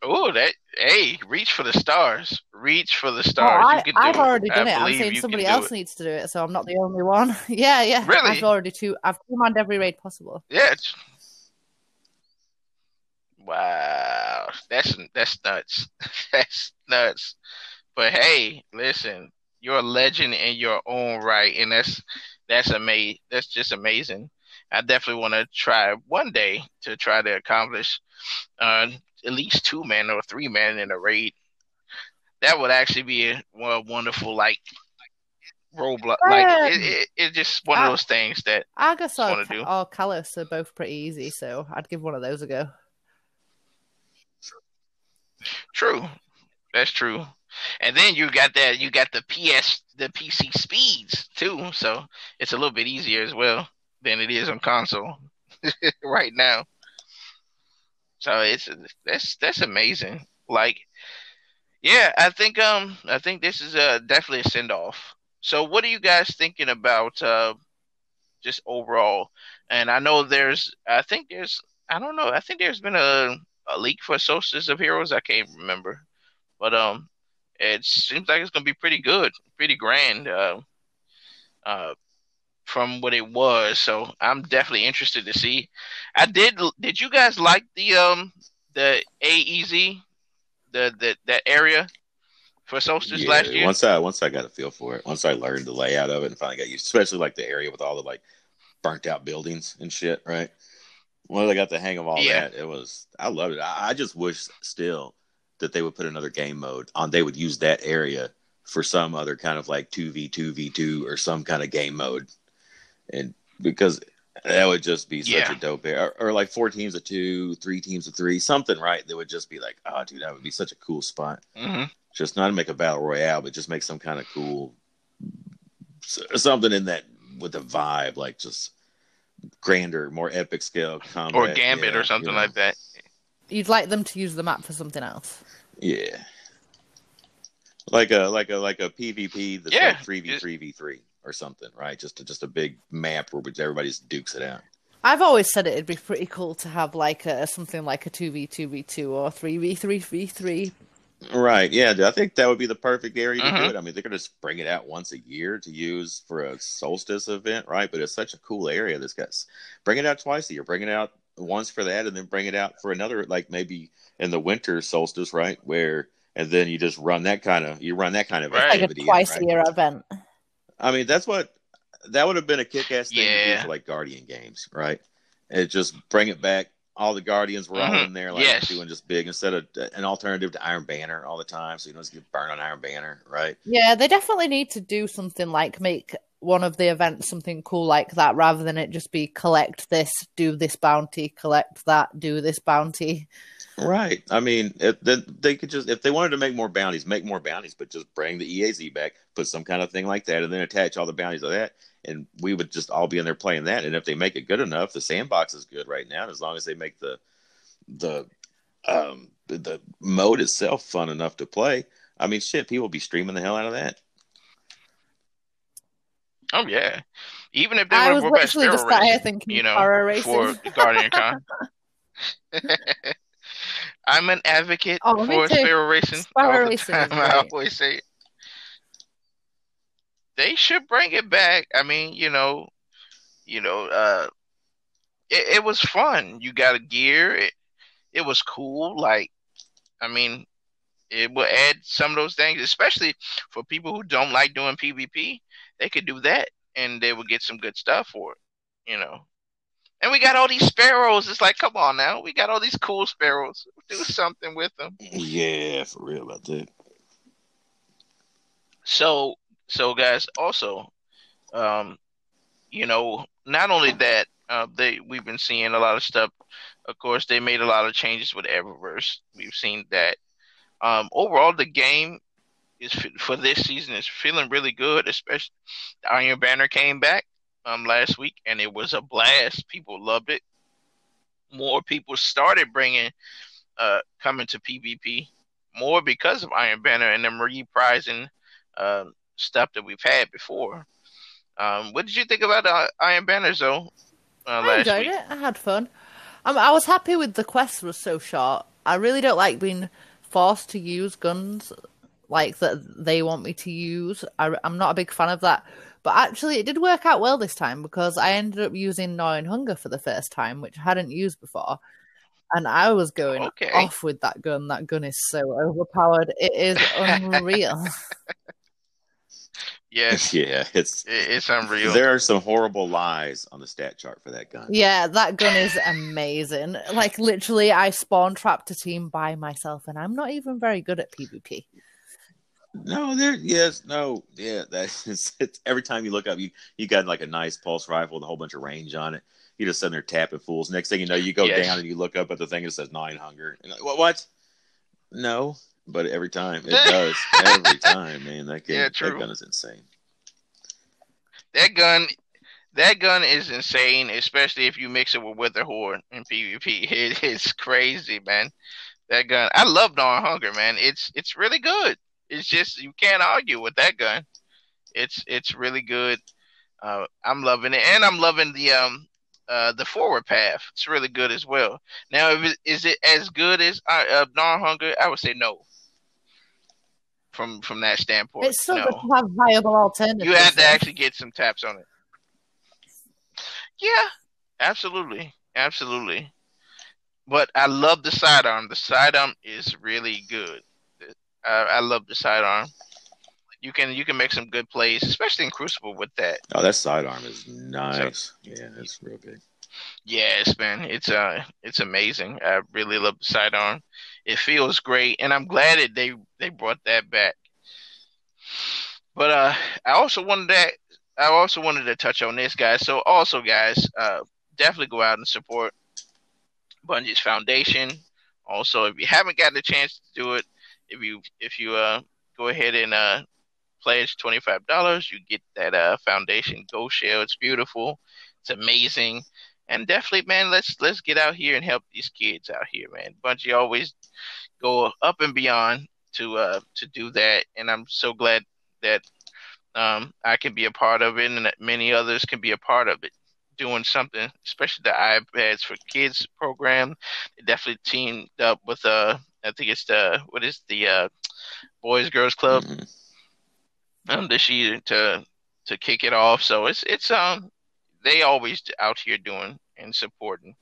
Oh, that hey, reach for the stars. Reach for the Oh, stars. I, you can do I've it. already I done it. I'm saying somebody else it. needs to do it, so I'm not the only one. [LAUGHS] yeah, yeah. Really? I've already two. I've two manned every raid possible. Yeah. It's... Wow, that's that's nuts. [LAUGHS] that's nuts. But hey, listen, you're a legend in your own right, and that's that's amazing. That's just amazing. I definitely want to try one day to try to accomplish uh, at least two men or three men in a raid. That would actually be a, a wonderful like roadblock. Um, like it, it, it's just one of those things that Argos or, wanna do. or Calus are both pretty easy, so I'd give one of those a go. True. That's true. And then you got that you got the PS the PC speeds too, so it's a little bit easier as well than it is on console [LAUGHS] right now. So it's that's that's amazing. Like yeah, I think um I think this is uh definitely a send off. So what are you guys thinking about uh just overall? And I know there's I think there's I don't know, I think there's been a a leak for Solstice of Heroes. I can't remember, but um, it seems like it's gonna be pretty good, pretty grand, uh, uh, from what it was. So I'm definitely interested to see. I did. Did you guys like the um the AEZ, the the that area for Solstice Yeah, last year? Once I once I got a feel for it, once I learned the layout of it and finally got used, especially like the area with all the like burnt out buildings and shit, right? Once I got the hang of all Yeah. that, it was I loved it. I, I just wish still that they would put another game mode on. They would use that area for some other kind of like two v two v two or some kind of game mode, and because that would just be such Yeah. a dope area. Or, or like four teams of two, three teams of three, something right? That would just be like, oh, dude, that would be such a cool spot hmm just not to make a battle royale, but just make some kind of cool something in that with the vibe, like just grander, more epic scale combat, Or Gambit Yeah, or something you know. like that. You'd like them to use the map for something else. Yeah, like a like a like a PvP that's Yeah, like three v three v three or something, right? Just a, just a big map where everybody just dukes it out. I've always said it'd be pretty cool to have like a something like a two v two v two or three v three v three. Right. Yeah. I think that would be the perfect area to Mhm. do it. I mean, they're going to just bring it out once a year to use for a solstice event, right? But it's such a cool area. This guy's bring it out twice a year. Bring it out once for that, and then bring it out for another, like maybe in the winter solstice, right? Where and then you just run that kind of you run that kind of Right. Like a activity. in, twice right? a year event. I mean, that's what that would have been a kick-ass thing to do for like Guardian games, right? And just bring it back. All the Guardians were all Mhm. in there, like Yes. doing just big instead of an alternative to Iron Banner all the time, so you don't just get burned on Iron Banner, right? Yeah, they definitely need to do something like make one of the events something cool like that rather than it just be collect this, do this bounty, collect that, do this bounty. Right. I mean, if, then they could just if they wanted to make more bounties, make more bounties, but just bring the EAZ back, put some kind of thing like that, and then attach all the bounties to that, and we would just all be in there playing that. And if they make it good enough, the sandbox is good right now. As long as they make the the um the, the mode itself fun enough to play, I mean, shit, people be streaming the hell out of that. Oh yeah. Even if they I would was have brought back literally just sat here Racing, you know, Racing. for Guardian Con. [LAUGHS] [LAUGHS] I'm an advocate Oh, for too. Sparrow Racing. Sparrow all the is. [LAUGHS] I always say it. They should bring it back. I mean, you know, you know, uh, it, it was fun. You got a gear. It, it was cool. Like, I mean, it will add some of those things, especially for people who don't like doing PvP. They could do that, and they would get some good stuff for it. You know. And we got all these sparrows. It's like, come on now, we got all these cool sparrows. Do [LAUGHS] something with them. Yeah, for real about that. So, so guys, also, um, you know, not only that, uh, they we've been seeing a lot of stuff. Of course, they made a lot of changes with Eververse. We've seen that. Um, overall, the game is for this season is feeling really good. Especially, Iron Banner came back um last week, and it was a blast. People loved it. More people started bringing, uh, coming to PvP more because of Iron Banner and them reprising uh, stuff that we've had before. Um, what did you think about uh, Iron Banner, though? Uh, I enjoyed week? it. I had fun. Um, I was happy with the quest was so short. I really don't like being forced to use guns like that they want me to use. I, am not a big fan of that. But actually, it did work out well this time because I ended up using Gnawing Hunger for the first time, which I hadn't used before. And I was going Okay. off with that gun. That gun is so overpowered. It is unreal. [LAUGHS] Yes, [LAUGHS] yeah, it's it, it's unreal. there are some horrible lies on the stat chart for that gun. Yeah, that gun is amazing. Like literally, I spawn trapped a team by myself, and I'm not even very good at PvP. No, there. Yes, no, yeah. That's [LAUGHS] it's, it's every time you look up, you you got like a nice pulse rifle with a whole bunch of range on it. You just sitting there tapping fools. Next thing you know, you go Yes. down and you look up at the thing that says Gnawing Hunger. And like, what? What? No, but every time it [LAUGHS] does. every time, man. That game, Yeah, that gun is insane. that gun, that gun is insane, especially if you mix it with Witherhoard in PvP. [LAUGHS] It is crazy, man. That gun, I love Gnawing Hunger, man. It's it's really good. It's just you can't argue with that gun. It's it's really good. Uh, I'm loving it, and I'm loving the um uh the forward path. It's really good as well. Now, if it, is it as good as uh, uh, Hunger? I would say no. From from that standpoint, It's still no. good to have viable alternatives. You have to actually get some taps on it. Yeah, absolutely, absolutely. But I love the sidearm. The sidearm is really good. I, I love the sidearm. You can you can make some good plays, especially in Crucible with that. Oh, that sidearm is nice. yeah, it's real good. Yes, man, it's uh it's amazing. I really love the sidearm. It feels great, and I'm glad that they they brought that back. But uh, I also wanted that I also wanted to touch on this, guys. So also, guys, uh, definitely go out and support Bungie's Foundation. Also, if you haven't gotten a chance to do it, if you if you uh go ahead and uh pledge twenty five dollars, you get that uh foundation Ghost Shell. It's beautiful. It's amazing. And definitely, man, let's let's get out here and help these kids out here, man. Bungie always go up and beyond to uh to do that, and I'm so glad that um I can be a part of it, and that many others can be a part of it, doing something, especially the iPads for Kids program. They definitely teamed up with uh I think it's the what is the uh Boys Girls Club Mhm. um, this year to to kick it off. So it's it's um they always out here doing and supporting,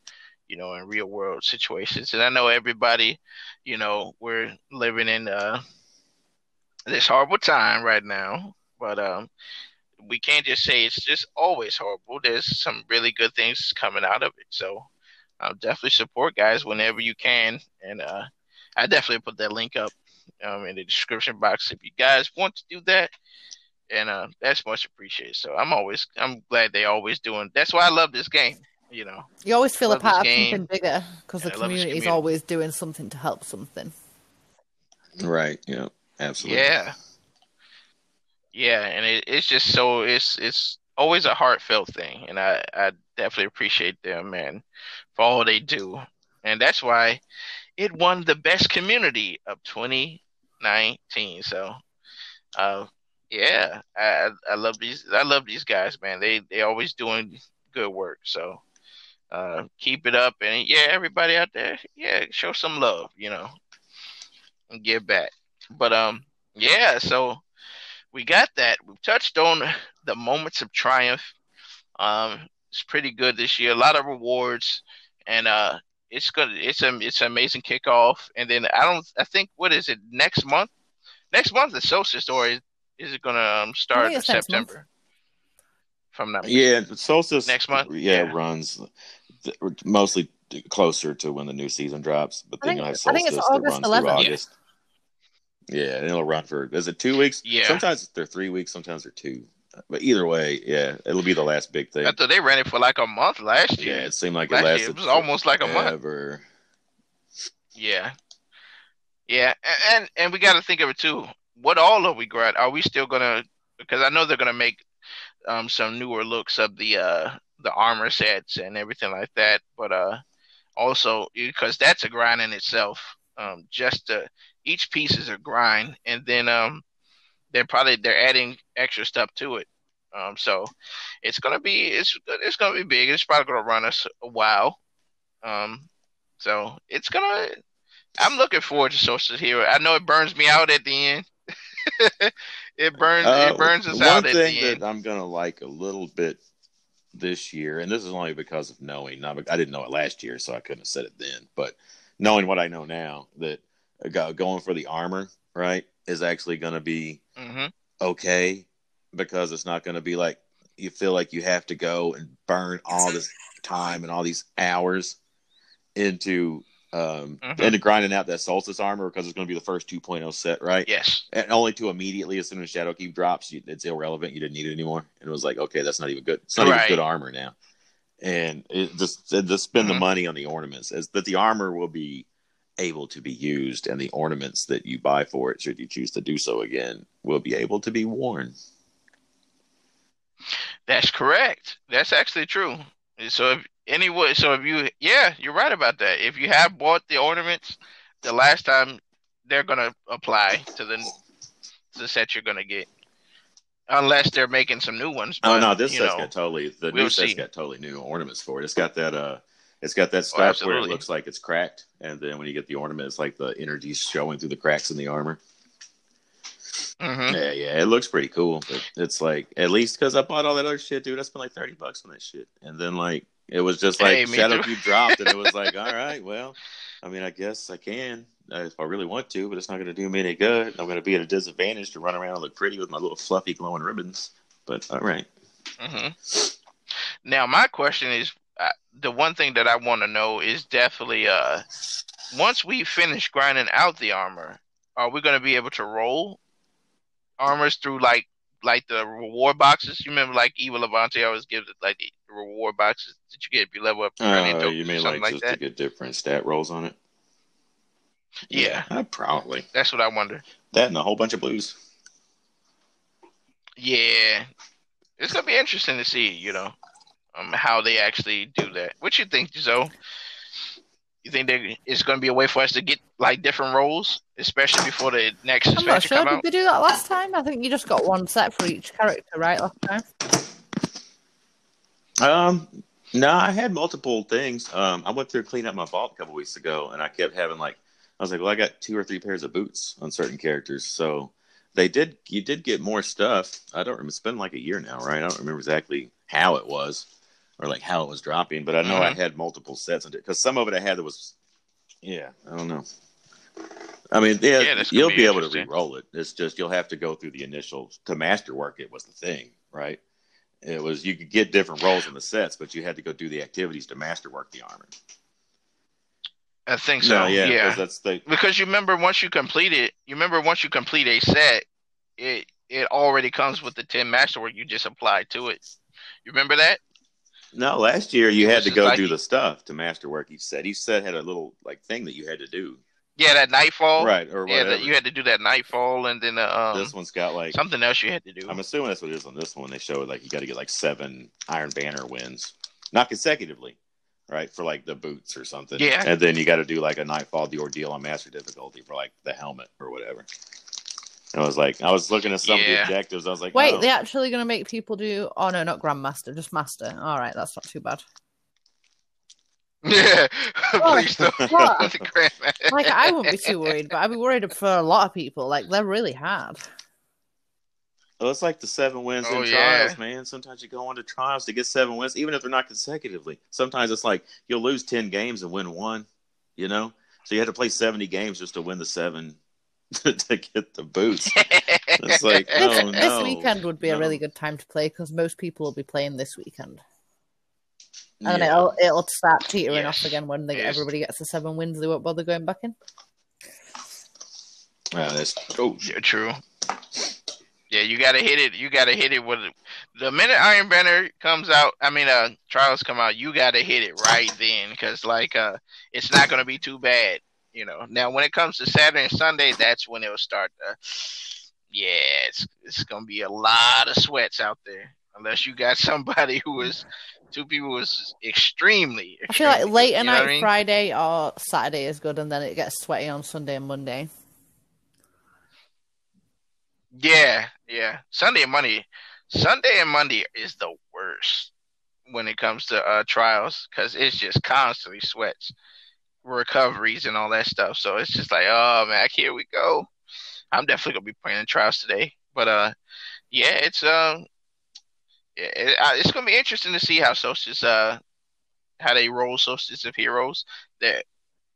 you know, in real world situations. And I know everybody, you know, we're living in uh this horrible time right now, but um we can't just say it's just always horrible. There's some really good things coming out of it. So um, definitely support guys whenever you can. And uh, I definitely put that link up um, in the description box if you guys want to do that. And uh, that's much appreciated. So I'm always I'm glad they always doing. That's why I love this game. You know, You always feel a part of something bigger because the Yeah, I love this community is always doing something to help something. Right. Yeah. Absolutely. Yeah. Yeah, and it, it's just so it's it's always a heartfelt thing, and I I definitely appreciate them and for all they do, and that's why it won the best community of 2019. So, uh, yeah, I I love these I love these guys, man. They they always doing good work. So, uh, keep it up, and yeah, everybody out there, yeah, show some love, you know, and give back. But um, yeah, so we got that. We've touched on the moments of triumph. Um, it's pretty good this year. A lot of rewards, and uh, it's good. It's a it's an amazing kickoff. And then I don't. I think what is it next month? Next month the Solstice, or is, is it gonna um, start in it's next month. September? If I'm not Yeah, but Solstice Next month? Yeah, Yeah. runs th- mostly closer to when the new season drops. But I then you'll have I Solstice think it's that August runs 11th. through Yeah. August. Yeah. and it'll run for is it two weeks? Yeah. Sometimes they're three weeks, sometimes they're two. But either way, yeah, it'll be the last big thing. I thought they ran it for like a month last year. Yeah, year. it seemed like it last year lasted it was almost like a month. forever. Yeah, yeah, A- and and we got to think of it too. What all are we got? Are we still gonna? Because I know they're gonna make um some newer looks of the uh the armor sets and everything like that. But uh also because that's a grind in itself. Um, just uh, each piece is a grind, and then um they're probably they're adding extra stuff to it. Um, so it's gonna be it's it's gonna be big. It's probably gonna run us a while. Um, so it's gonna. I'm looking forward to Social Hero. I know it burns me out at the end. [LAUGHS] it burns Uh, it burns us out at the thing that I'm gonna like a little bit this year, and this is only because of knowing. Not I didn't know it last year, so I couldn't have said it then. But knowing what I know now, that going for the armor right is actually going to be hmm okay because it's not going to be like you feel like you have to go and burn all this time and all these hours into um Mhm. into grinding out that solstice armor because it's going to be the first 2.0 set, right? Yes. And only to immediately as soon as Shadowkeep drops, you, it's irrelevant. You didn't need it anymore, and it was like, okay, that's not even good. It's not Right. even good armor now. And it just it just spend the Mhm. money on the ornaments, as that the armor will be able to be used, and the ornaments that you buy for it, should you choose to do so again, will be able to be worn. That's correct. That's actually true. So if anyway, so if you, yeah, you're right about that. If you have bought the ornaments the last time, they're gonna apply to the to the set you're gonna get, unless they're making some new ones. Oh no, this set's know, got totally the we'll new set's see. got totally new ornaments for it. It's got that uh it's got that stuff where it looks like it's cracked, and then when you get the ornament, it's like the energy's showing through the cracks in the armor. mhm. Yeah, yeah, it looks pretty cool, but it's like at least because I bought all that other shit, dude. I spent like thirty bucks on that shit, and then like it was just like Hey, Shadowkeep dropped, and it was like, [LAUGHS] all right, well, I mean, I guess I can uh, if I really want to, but it's not going to do me any good. I'm going to be at a disadvantage to run around and look pretty with my little fluffy glowing ribbons. But all right, hmm Now, my question is uh, the one thing that I want to know is definitely uh, once we finish grinding out the armor, are we going to be able to roll armors through like like the reward boxes? You remember like Eva Levante always gives it like the reward boxes that you get if you level up. Uh, you mean something like, just that? to get different stat rolls on it? Yeah. uh, probably That's what I wonder. that and a whole bunch of blues. Yeah, it's gonna be interesting to see, you know, um, how they actually do that. What you think, Zoe? You think there it's gonna be a way for us to get like different rolls, especially before the next I'm not sure. come Did out? they do that last time? I think you just got one set for each character, right? Last time. Um, no, I had multiple things. Um, I went through and cleaned up my vault a couple weeks ago, and I kept having like, I was like, well, I got two or three pairs of boots on certain characters, so they did. You did get more stuff. I don't remember. It's been like a year now, right? I don't remember exactly how it was or like how it was dropping, but I know I Mhm. had multiple sets of it. because some of it I had that was, yeah, I don't know. I mean, yeah, Yeah, you'll be be able to re-roll it. It's just you'll have to go through the initial to masterwork. It was the thing, right? It was you could get different rolls in the sets, but you had to go do the activities to masterwork the armor. I think so. no, yeah, yeah. because that's the Because you remember once you complete it, you remember once you complete a set, it it already comes with the ten masterwork you just applied to it. You remember that? No. Last year you had to go like- do the stuff to masterwork He said Each set had a little like thing that you had to do, Yeah, that nightfall. right? Or Yeah, that you had to do that nightfall, and then uh, um, this one's got like something else you had to do. I'm assuming that's what it is on this one. They show like you got to get like seven Iron Banner wins, not consecutively, right? For like the boots or something. Yeah. And then you got to do like a Nightfall the ordeal on master difficulty for like the helmet or whatever. And I was like, I was looking at some of the objectives. I was like, Wait, oh. they're actually going to make people do. Oh no, not Grandmaster, just Master. All right, that's not too bad. Yeah, [LAUGHS] please don't. What? The Grandmaster. Like I wouldn't be too worried, but I'd be worried for a lot of people. Like they're really hard. Well, it's like the seven wins Oh, in yeah. trials, man. Sometimes you go on to trials to get seven wins, even if they're not consecutively. Sometimes it's like you'll lose ten games and win one, you know. So you had to play seventy games just to win the seven [LAUGHS] to get the boots. It's [LAUGHS] like, This, oh this no, weekend would be a really good time to play because most people will be playing this weekend, and Yeah. it'll it'll start teetering Yes. off again when they, Yes. everybody gets the seven wins. They won't bother going back in. Yeah, that's oh Yeah, true. Yeah, you gotta hit it. You gotta hit it with the minute Iron Banner comes out. I mean, uh, trials come out. You gotta hit it right then, because like, uh, it's not gonna be too bad. You know. Now, when it comes to Saturday and Sunday, that's when it'll start. To, yeah, it's it's gonna be a lot of sweats out there, unless you got [LAUGHS] somebody who is two people who is extremely. I feel like late at you know what night I mean? Friday or Saturday is good, and then it gets sweaty on Sunday and Monday. Yeah, yeah. Sunday and Monday, Sunday and Monday is the worst when it comes to uh, trials because it's just constantly sweats, recoveries, and all that stuff. So it's just like, oh man, here we go. I'm definitely gonna be playing in trials today, but uh, yeah, it's um, yeah, it, it's gonna be interesting to see how Solstice uh, how they roll Solstice of Heroes. That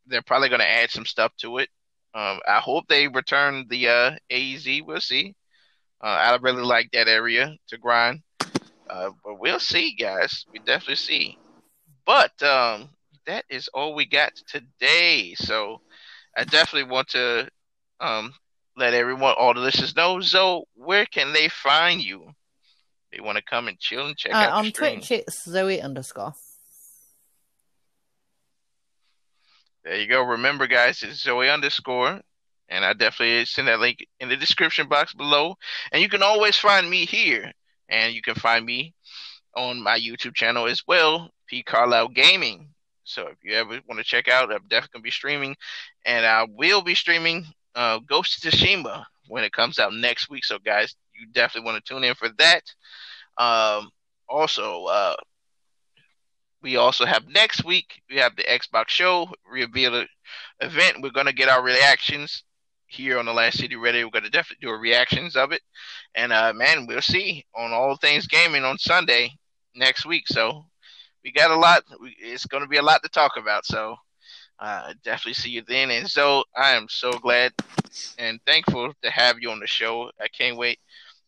they're probably gonna add some stuff to it. Um, I hope they return the uh, AEZ. We'll see. Uh, I really like that area to grind. Uh, but we'll see, guys. We definitely see. But um, that is all we got today. So I definitely want to um, let everyone, all the listeners know. Zoe, where can they find you? They want to come and chill and check Uh, out on. Twitch, it's Zoe underscore. There you go. Remember, guys, it's Zoe underscore. And I definitely send that link in the description box below. And you can always find me here. And you can find me on my YouTube channel as well, P Carlisle Gaming. So if you ever want to check out, I'm definitely gonna be streaming, and I will be streaming uh, Ghost of Tsushima when it comes out next week. So guys, you definitely want to tune in for that. Um, also, uh, we also have next week we have the Xbox show reveal event. We're gonna get our reactions here on the Last City Ready. We're gonna definitely do reactions of it, and uh, man, we'll see on all things gaming on Sunday next week. So we got a lot. We, it's gonna be a lot to talk about. So uh, definitely see you then. And so I am so glad and thankful to have you on the show. I can't wait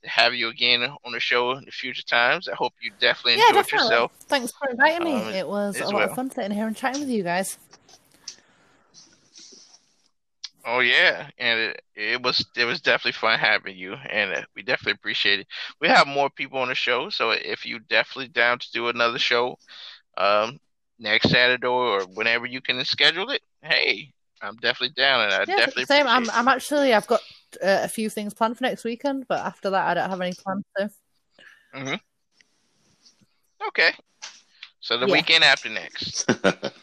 to have you again on the show in the future times. I hope you definitely Yeah, enjoyed definitely. yourself. Thanks for inviting me. Um, it was a lot well. of fun sitting here and chatting with you guys. Oh yeah, and it, it was it was definitely fun having you, and uh, we definitely appreciate it. We have more people on the show, so if you definitely down to do another show, um, next Saturday or whenever you can schedule it, hey, I'm definitely down, and I Yeah, definitely same. I'm, appreciate I'm actually. I've got uh, a few things planned for next weekend, but after that, I don't have any plans. So it. Okay, so the Yeah. weekend after next. [LAUGHS]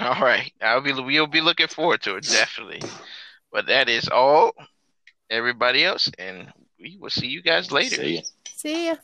[LAUGHS] All right, I'll be we'll be looking forward to it definitely. But that is all, everybody else, and we will see you guys later. See ya. see ya.